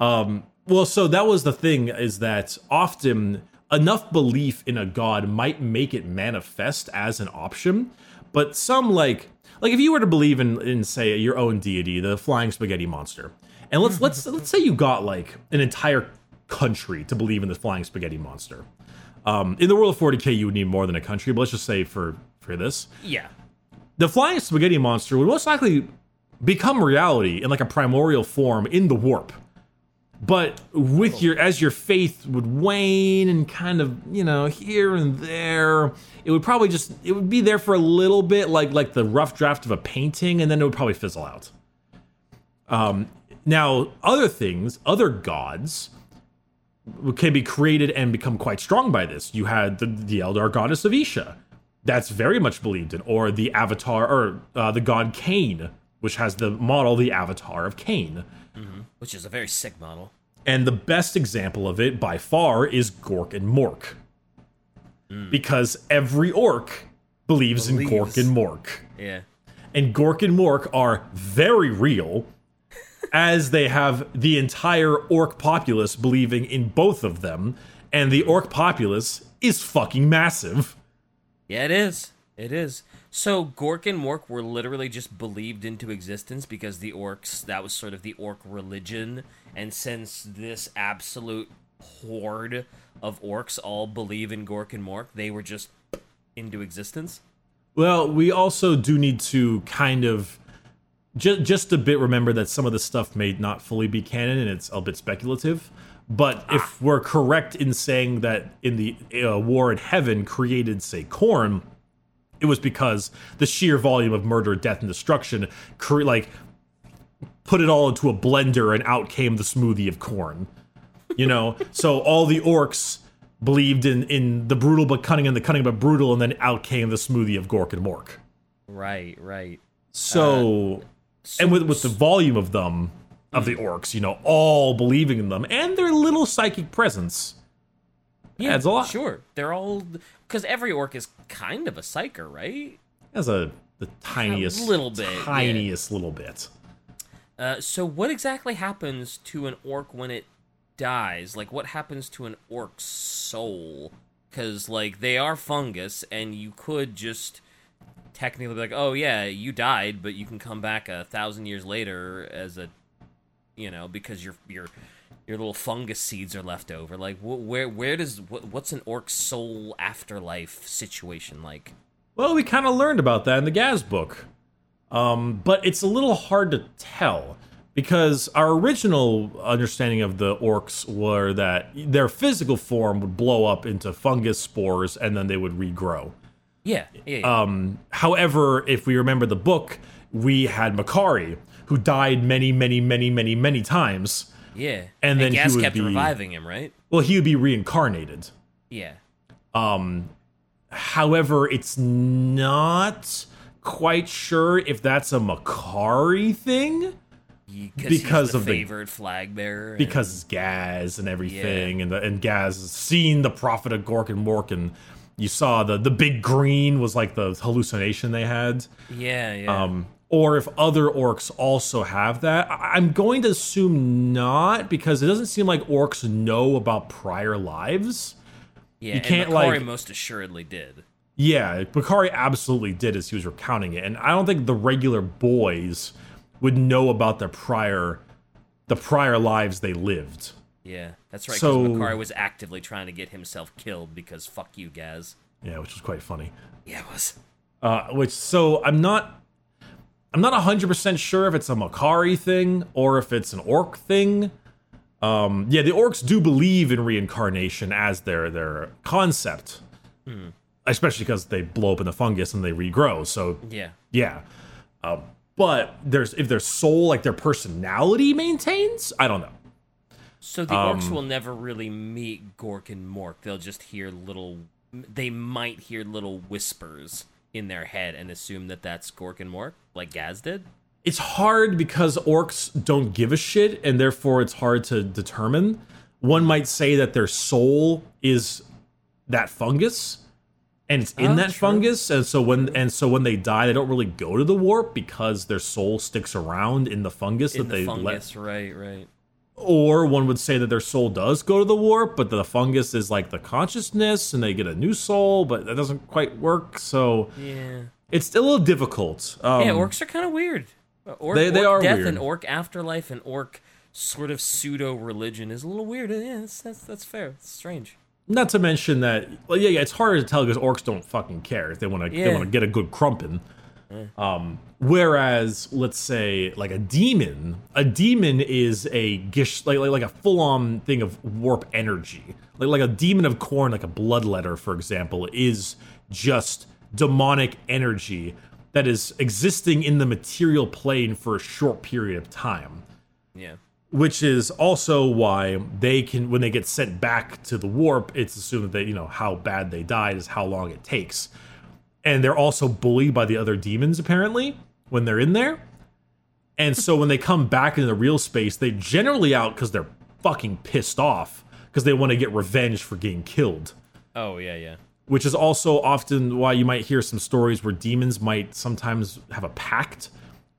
Um, well, so that was the thing is that often enough belief in a god might make it manifest as an option, but some like like if you were to believe in in say your own deity, the flying spaghetti monster, and let's let's let's say you got like an entire country to believe in the flying spaghetti monster. Um, in the world of 40k, you would need more than a country, but let's just say for for this, Yeah. the flying spaghetti monster would most likely become reality in like a primordial form in the warp. But with your as your faith would wane and kind of, you know, here and there, it would probably just it would be there for a little bit like like the rough draft of a painting and then it would probably fizzle out. Um now other things, other gods can be created and become quite strong by this. You had the, the Eldar goddess of Isha, that's very much believed in, or the avatar, or uh, the god Khaine, which has the model, the avatar of Khaine. Which is a very sick model. And the best example of it by far is Gork and Mork. Hmm. Because every orc believes, in Gork and Mork. Yeah. And Gork and Mork are very real, as they have the entire orc populace believing in both of them. And the orc populace is fucking massive. Yeah, it is. It is. So Gork and Mork were literally just believed into existence because the orcs, that was sort of the orc religion. And since this absolute horde of orcs all believe in Gork and Mork, they were just into existence. Well, we also do need to kind of just just a bit remember that some of the stuff may not fully be canon and it's a bit speculative. But if we're correct in saying that in the uh, War in Heaven created, say, Khorne, it was because the sheer volume of murder, death, and destruction, cre- like, put it all into a blender and out came the smoothie of Khorne. You know, so all the orcs believed in in the brutal but cunning and the cunning but brutal, and then out came the smoothie of Gork and Mork. Right, right. So, uh, and with with the volume of them of the hmm. orcs, you know, all believing in them and their little psychic presence. Yeah, Adds a lot. Sure. They're all. Because every orc is kind of a psyker, right? As a the tiniest little bit, yeah. tiniest little bit. Uh, so what exactly happens to an orc when it dies? Like, what happens to an orc's soul? Because like they are fungus, and you could just technically be like, oh yeah, you died, but you can come back a thousand years later as a you know, because your your your little fungus seeds are left over. Like, wh- where where does wh- what's an orc soul afterlife situation like? Well, we kind of learned about that in the Ghaz book. Um, but it's a little hard to tell because our original understanding of the orcs were that their physical form would blow up into fungus spores and then they would regrow. Yeah, yeah. yeah. Um, however, if we remember the book, we had Makari, who died many, many, many, many, many times. Yeah. and then he Ghaz would kept be- reviving him, right? Well, he would be reincarnated. Yeah. Um however, it's not quite sure if that's a Makari thing Because he's the of the- favored flag bearer. because it's Ghaz and everything, and the, and Ghaz has seen the Prophet of Gork and Mork, and you saw the the big green was like the hallucination they had. yeah, yeah. Um, or if other orcs also have that. I- I'm going to assume not because it doesn't seem like orcs know about prior lives. yeah, you can't, Makari like- most assuredly did. Yeah, Makari absolutely did as he was recounting it, and I don't think the regular boys would know about their prior, the prior lives they lived. Yeah, that's right. So- Makari was actively trying to get himself killed because fuck you, Ghaz. Yeah, which was quite funny. Yeah, it was. Uh, which so I'm not, I'm not hundred percent sure if it's a Makari thing or if it's an orc thing. Um, yeah, the orcs do believe in reincarnation as their their concept, especially because they blow up in the fungus and they regrow. So Yeah. Yeah. Um, but there's if their soul, like their personality maintains, I don't know. So the Um, orcs will never really meet Gork and Mork. They'll just hear little. They might hear little whispers in their head and assume that that's Gork and Mork, like Ghaz did. It's hard because orcs don't give a shit, and therefore it's hard to determine. One might say that their soul is that fungus, and it's in Oh, that true. fungus, and so when and so when they die, they don't really go to the warp because their soul sticks around in the fungus In that the they let right, right. Or one would say that their soul does go to the warp, but the fungus is like the consciousness and they get a new soul, but that doesn't quite work. So Yeah. It's still a little difficult. Um, yeah, orcs are kind of weird. Uh, Orc, They- they orc are death weird. and orc afterlife and orc sort of pseudo religion is a little weird. Yeah, that's that's, that's fair. It's strange. Not to mention that, well, yeah, yeah, it's harder to tell because orcs don't fucking care if they want to. They Yeah. want to get a good crumpin. Um, whereas, let's say, like a demon, a demon is a gish, like like, like a full on thing of warp energy. Like like a demon of Khorne, like a bloodletter, for example, is just demonic energy that is existing in the material plane for a short period of time Yeah. which is also why they can when they get sent back to the warp it's assumed that they you know how bad they died is how long it takes and they're also bullied by the other demons apparently when they're in there and so when they come back into the real space they generally out because they're fucking pissed off because they want to get revenge for getting killed Oh yeah, yeah. Which is also often why you might hear some stories where demons might sometimes have a pact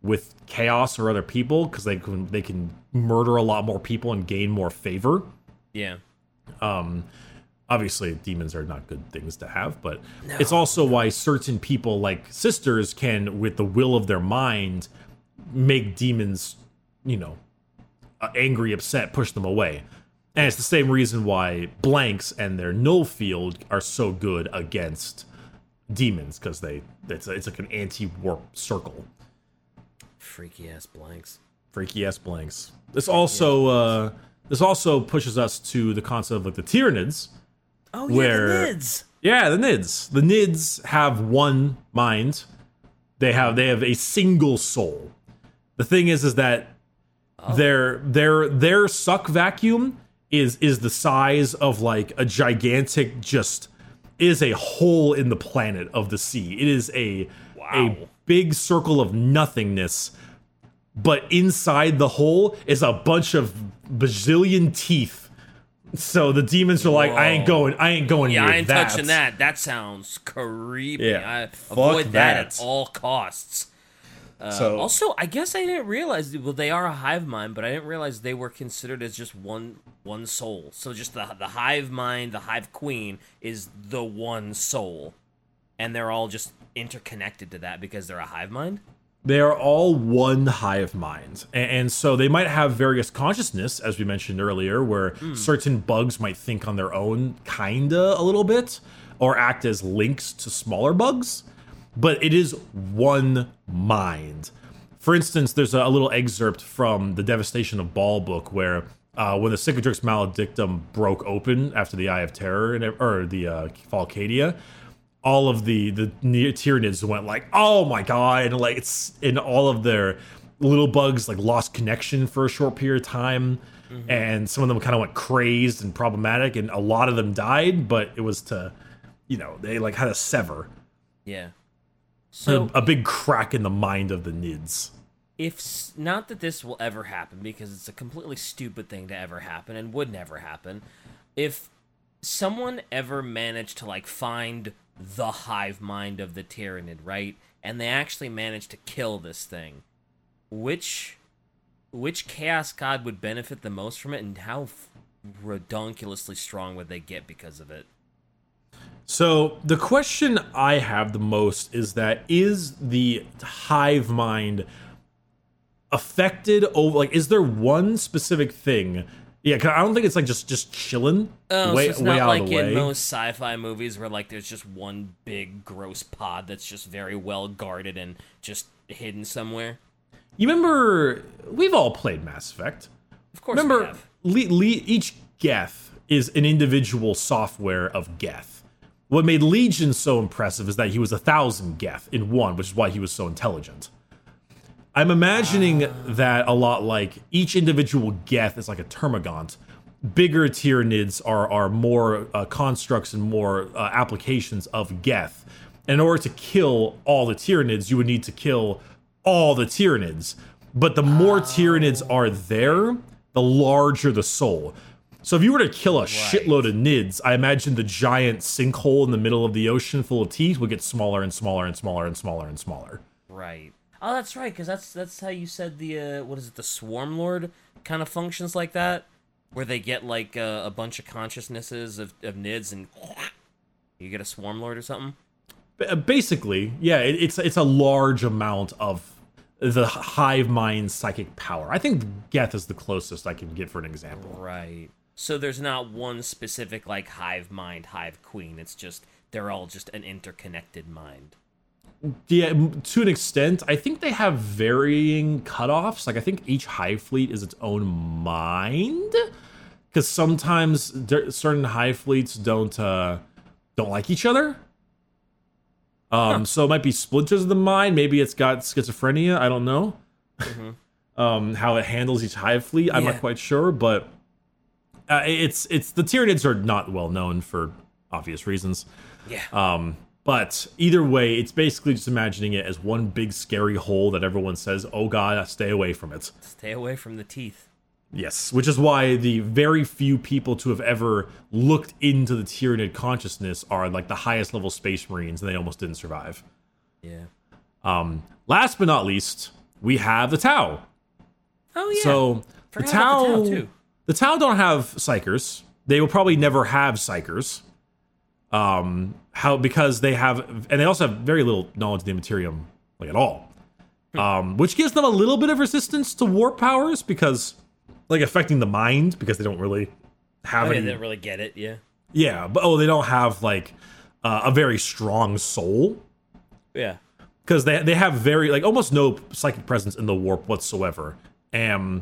with chaos or other people because they can they can murder a lot more people and gain more favor. Yeah. Um obviously, demons are not good things to have, but it's also why certain people like sisters can, with the will of their mind, make demons, you know, angry, upset, push them away. And it's the same reason why blanks and their null field are so good against demons because they it's a, it's like an anti-warp circle. Freaky ass blanks. Freaky ass blanks. This also uh, this also pushes us to the concept of like the Tyranids. Oh Where- yeah, the nids. Yeah, the Nids. The Nids have one mind. They have they have a single soul. The thing is is that their their their suck vacuum is is the size of like a gigantic just is a hole in the planet of the sea. It is a Wow. a big circle of nothingness. But inside the hole is a bunch of bazillion teeth. So the demons are like, I ain't going, I ain't going Yeah, I ain't that. touching that. That sounds creepy. Yeah, I avoid that. that. at all costs. Uh, So- also, I guess I didn't realize. Well, they are a hive mind, but I didn't realize they were considered as just one one soul. So just the the hive mind, the hive queen is the one soul, and they're all just interconnected to that because they're a hive mind. they are all one hive mind. And, and so they might have various consciousness, as we mentioned earlier, where certain bugs might think on their own, kinda a little bit, or act as links to smaller bugs. But it is one mind. For instance, there's a, little excerpt from the Devastation of Baal book where uh, when the Cicatrix Maledictum broke open after the Eye of Terror and or the uh, Fall of Cadia, all of the the Tyranids went like, "Oh my god!" and like it's in all of their little bugs like lost connection for a short period of time, and some of them kind of went crazed and problematic, and a lot of them died. But it was to, you know, they like had a sever, Yeah. A, So a big crack in the mind of the Nids. if not that this will ever happen because it's a completely stupid thing to ever happen and would never happen. If someone ever managed to like find the hive mind of the Tyranid right? And they actually managed to kill this thing. Which which chaos god would benefit the most from it and how redonkulously strong would they get because of it So the question I have the most is that is the hive mind affected over like is there one specific thing? Yeah, 'cause I don't think it's like just just chilling Oh, way so it's way not out like in most sci-fi movies where like there's just one big gross pod that's just very well guarded and just hidden somewhere. you remember we've all played Mass Effect. Of course, we Remember have. le- le- each Geth is an individual software of Geth. What made Legion so impressive is that he was a thousand Geth in one, which is why he was so intelligent. I'm imagining that a lot like each individual Geth is like a termagant. Bigger Tyranids are are more uh, constructs and more uh, applications of Geth. In order to kill all the Tyranids, you would need to kill all the Tyranids. But the more Tyranids are there, the larger the soul. So if you were to kill a shitload of Nids, I imagine the giant sinkhole in the middle of the ocean full of teeth would get smaller and smaller and smaller and smaller and smaller. Right. Oh, that's right, because that's that's how you said the uh, what is it? The Swarm Lord kind of functions like that, where they get like uh, a bunch of consciousnesses of, of nids and you get a Swarm Lord or something. B- basically, yeah, it, it's it's a large amount of the hive mind psychic power. I think Geth is the closest I can get for an example. Right. So there's not one specific like hive mind, hive queen. It's just they're all just an interconnected mind. Yeah, to an extent, I think they have varying cutoffs. Like I think each hive fleet is its own mind, because sometimes certain hive fleets don't uh, don't like each other. Um, so it might be splinters of the mind. Maybe it's got schizophrenia. I don't know. um, how it handles each hive fleet, I'm Yeah. not quite sure, but uh, it's it's the Tyranids are not well known for obvious reasons. Yeah. Um, but either way, it's basically just imagining it as one big scary hole that everyone says, "Oh God, stay away from it." Stay away from the teeth. Yes, which is why the very few people to have ever looked into the Tyranid consciousness are like the highest level space marines, and they almost didn't survive. Yeah. Um, last but not least, we have the Tau. Oh yeah. So the Tau, the Tau, too. The Tau don't have psykers. They will probably never have psykers. Um, how because they have, and they also have very little knowledge of the Materium, like at all. Hmm. Um, which gives them a little bit of resistance to warp powers because, like, affecting the mind because they don't really have Oh, any. they don't really get it. Yeah. yeah, but oh, they don't have like uh, a very strong soul Yeah. because they they have very like almost no psychic presence in the warp whatsoever. Um,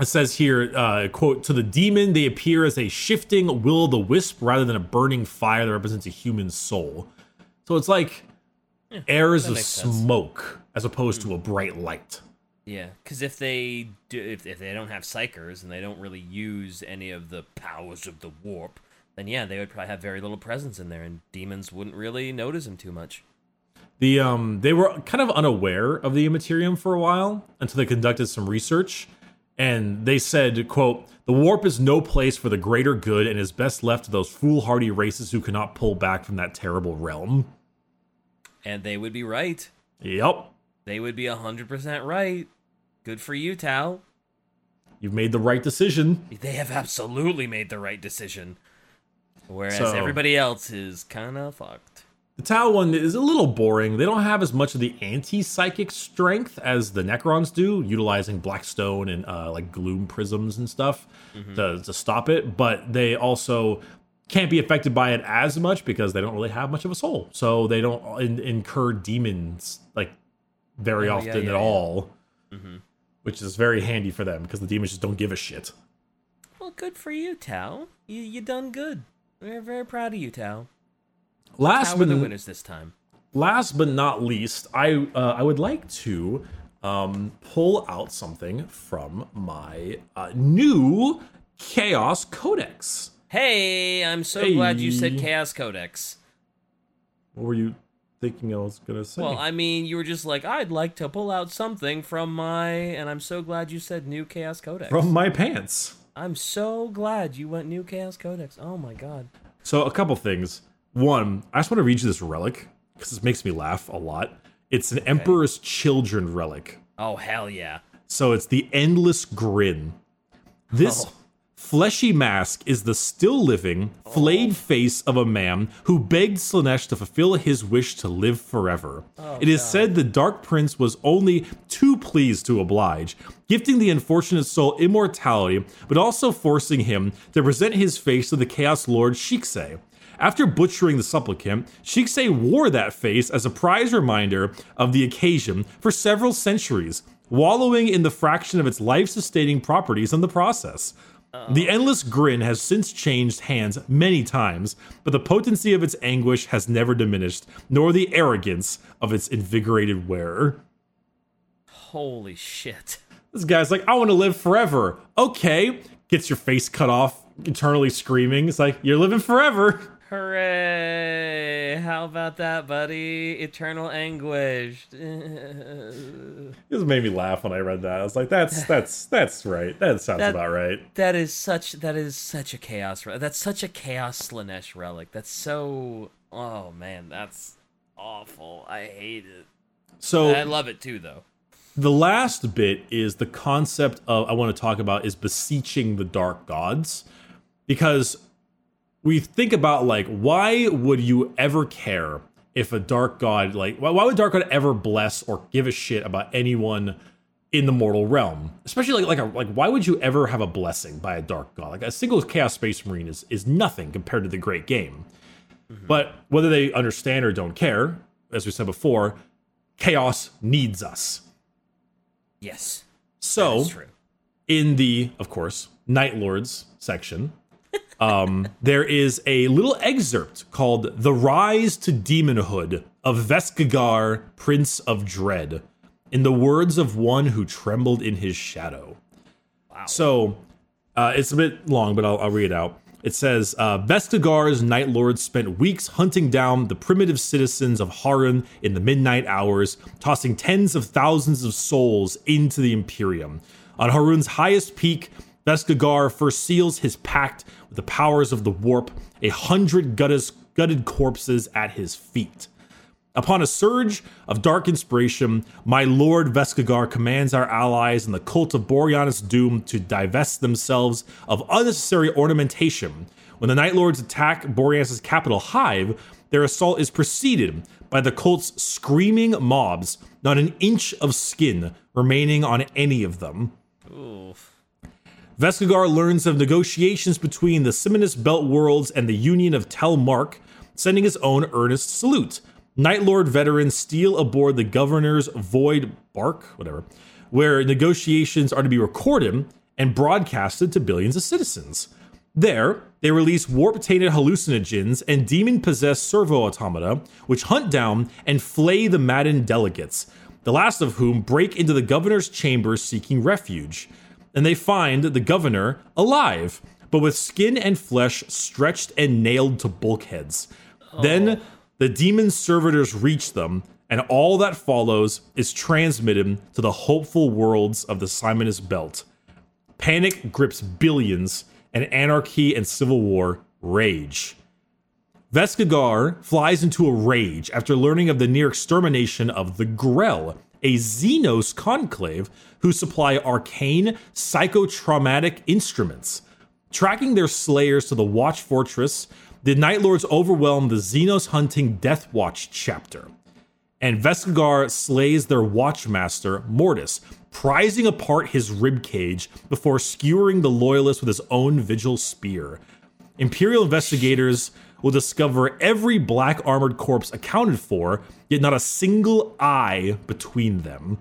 it says here, uh, quote, to the demon, they appear as a shifting will o' the wisp rather than a burning fire that represents a human soul. So it's like airs of makes sense. smoke as opposed to a bright light. Yeah, because if they do, if, if they don't have psychers and they don't really use any of the powers of the warp, then yeah, they would probably have very little presence in there, and demons wouldn't really notice them too much. The um they were kind of unaware of the Immaterium for a while until they conducted some research and they said, quote, the warp is no place for the greater good and is best left to those foolhardy races who cannot pull back from that terrible realm. And they would be right. Yep. They would be hundred percent right. Good for you, Tau. You've made the right decision. They have absolutely made the right decision. Whereas So- everybody else is kind of fucked. The Tau one is a little boring. They don't have as much of the anti-psychic strength as the Necrons do, utilizing Blackstone and uh, like gloom prisms and stuff to, to stop it. But they also can't be affected by it as much because they don't really have much of a soul, so they don't in- incur demons like very Oh, often yeah, yeah, at yeah. all, which is very handy for them because the demons just don't give a shit. Well, good for you, Tau. You you done good. We're very proud of you, Tau. Last but the winners this time. last but not least, I uh, I would like to um, pull out something from my uh, new Chaos Codex. Hey, I'm so glad you said Chaos Codex. What were you thinking I was gonna say? Well, I mean, you were just like, I'd like to pull out something from my, and I'm so glad you said new Chaos Codex. from my pants. I'm so glad you went new Chaos Codex. Oh my god. So a couple things. One, I just want to read you this relic because this makes me laugh a lot. It's an Emperor's Children relic. Oh hell yeah. So it's the endless grin. This Oh. fleshy mask is the still living, flayed oh. face of a man who begged Slaanesh to fulfill his wish to live forever. Oh, it is said the Dark Prince was only too pleased to oblige, gifting the unfortunate soul immortality, but also forcing him to present his face to the Chaos Lord Shikse. After butchering the supplicant, Shikse wore that face as a prize reminder of the occasion for several centuries, wallowing in the fraction of its life sustaining properties in the process. The uh-huh. endless grin has since changed hands many times, but the potency of its anguish has never diminished, nor the arrogance of its invigorated wearer. Holy shit. This guy's like, I want to live forever. Okay. Gets your face cut off, eternally screaming. It's like, you're living forever. Hooray! How about that, buddy? Eternal anguish. This made me laugh when I read that. I was like, "That's that's that's right. That sounds That- about right." that is such that is such a chaos. That's such a chaos Slaanesh relic. That's so oh man, that's awful. I hate it. So I love it too though. the last bit is the concept of I want to talk about is beseeching the dark gods, because we think about like why would you ever care if a dark god like why, why would dark god ever bless or give a shit about anyone in the mortal realm? Especially like like a, like why would you ever have a blessing by a dark god? Like a single chaos space marine is is nothing compared to the great game. But whether they understand or don't care as we said before chaos needs us. Yes. so in the, of course, Night Lords section, um, there is a little excerpt called The Rise to Demonhood of Veskagar, Prince of Dread, in the words of one who trembled in his shadow. Wow. So uh, it's a bit long, but I'll, I'll read it out. It says uh, Night Lords spent weeks hunting down the primitive citizens of Harun in the midnight hours, tossing tens of thousands of souls into the Imperium. On Harun's highest peak, Veskagar first seals his pact with the powers of the warp, a hundred gutted, corpses at his feet. Upon a surge of dark inspiration, my lord Veskagar commands our allies in the cult of Boreanus Doom to divest themselves of unnecessary ornamentation. When the Night Lords attack Boreanus' capital Hive, their assault is preceded by the cult's screaming mobs, not an inch of skin remaining on any of them. Oof. Veskagar learns of negotiations between the Simonus Belt worlds and the Union of Tel Mark, sending his own earnest salute. Night Lord veterans steal aboard the governor's Void Bark, whatever, where negotiations are to be recorded and broadcasted to billions of citizens. There, they release warp tainted hallucinogens and demon possessed servo automata, which hunt down and flay the maddened delegates, the last of whom break into the governor's chambers seeking refuge. And they find the governor alive, but with skin and flesh stretched and nailed to bulkheads. Then oh. the demon servitors reach them, and all that follows is transmitted to the hopeful worlds of the Simonus Belt. Panic grips billions, and anarchy and civil war rage. Veskagar flies into a rage after learning of the near extermination of the Grell, a Xenos conclave who supply arcane, psychotraumatic instruments. Tracking their slayers to the Watch Fortress, the Night Lords overwhelm the Xenos hunting Death Watch chapter, and Veskigar slays their Watchmaster, Mortis, prizing apart his ribcage before skewering the Loyalist with his own Vigil spear. Imperial investigators will discover every black armored corpse accounted for, yet not a single eye between them.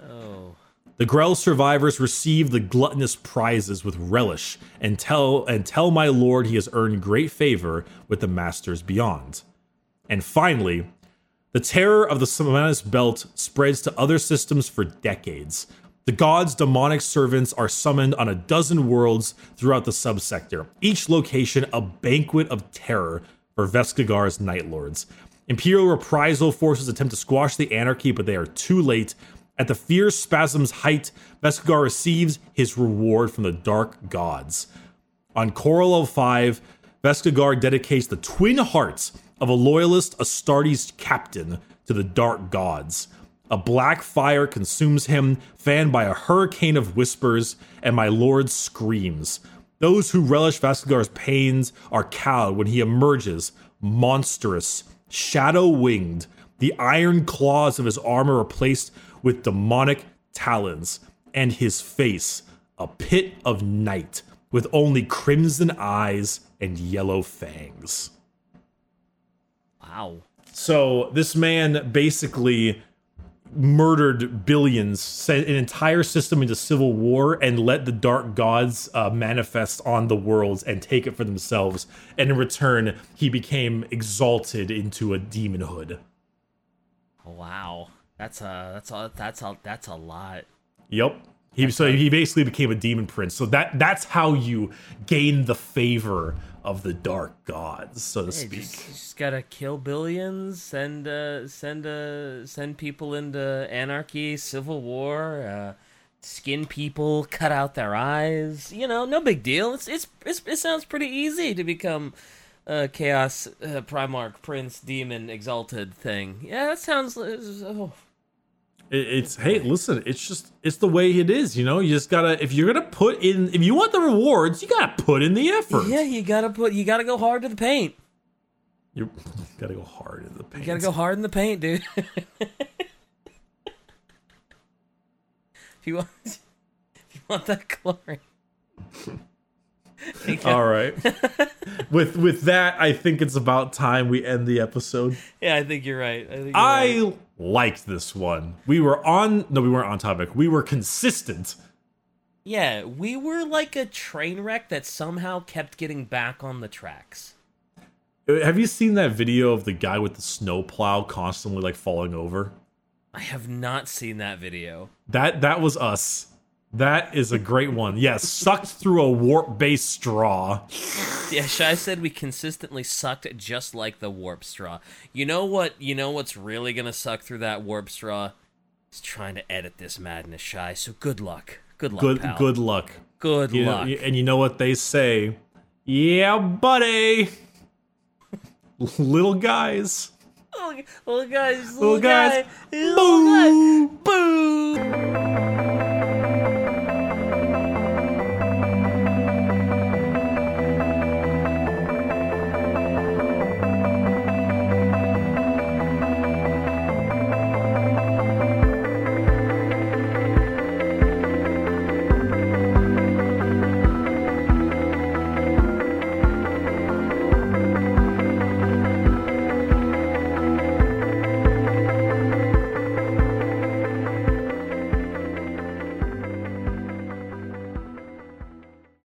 Oh. The Grell survivors receive the gluttonous prizes with relish and tell and tell my lord he has earned great favor with the masters beyond. And finally, the terror of the Semanus Belt spreads to other systems for decades. The gods' demonic servants are summoned on a dozen worlds throughout the subsector, each location a banquet of terror for Veskigar's Night Lords. Imperial reprisal forces attempt to squash the anarchy, but they are too late. At the fierce spasm's height, Veskigar receives his reward from the dark gods. On Coral 5, Veskigar dedicates the twin hearts of a loyalist Astartes captain to the dark gods. A black fire consumes him, fanned by a hurricane of whispers, and my lord screams. Those who relish Veskigar's pains are cowed when he emerges, monstrous, shadow winged, the iron claws of his armor replaced with demonic talons, and his face a pit of night with only crimson eyes and yellow fangs. Wow. So this man basically murdered billions, sent an entire system into civil war, and let the dark gods uh, manifest on the worlds and take it for themselves. And in return, he became exalted into a demonhood. Wow. That's a that's a that's a that's a lot. Yep. He so he basically became a demon prince. So that that's how you gain the favor of the dark gods, so to Hey, speak. just, just gotta kill billions, send uh, send uh, send people into anarchy, civil war, uh, skin people, cut out their eyes. You know, no big deal. It's it's, it's it sounds pretty easy to become a chaos uh, Primarch Prince Demon Exalted thing. Yeah, that sounds. Oh. It- It's hey, listen, it's just it's the way it is, you know. You just gotta if you're gonna put in if you want the rewards, you gotta put in the effort. Yeah, you gotta put you gotta go hard to the paint. You gotta go hard in the paint. You gotta go hard in the paint, dude. if you want, if you want that glory. All right. with with that, I think it's about time we end the episode. yeah, I think you're right. I, think you're right. I liked this one. We were on no, we weren't on topic. We were consistent. yeah, we were like a train wreck that somehow kept getting back on the tracks. Uh, have you seen that video of the guy with the snowplow constantly like falling over? I have not seen that video. That that was us. That is a great one. Yes, sucked through a warp based straw. Yeah, Shy said we consistently sucked just like the warp straw. You know what? You know what's really gonna suck through that warp straw? It's trying to edit this madness, Shy. So good luck. Good luck, Good pal. good luck. Good You know, luck. and you know what they say? Yeah, buddy. Little guys. Little, little guys, little, Little guys. guy, little guy. Boo.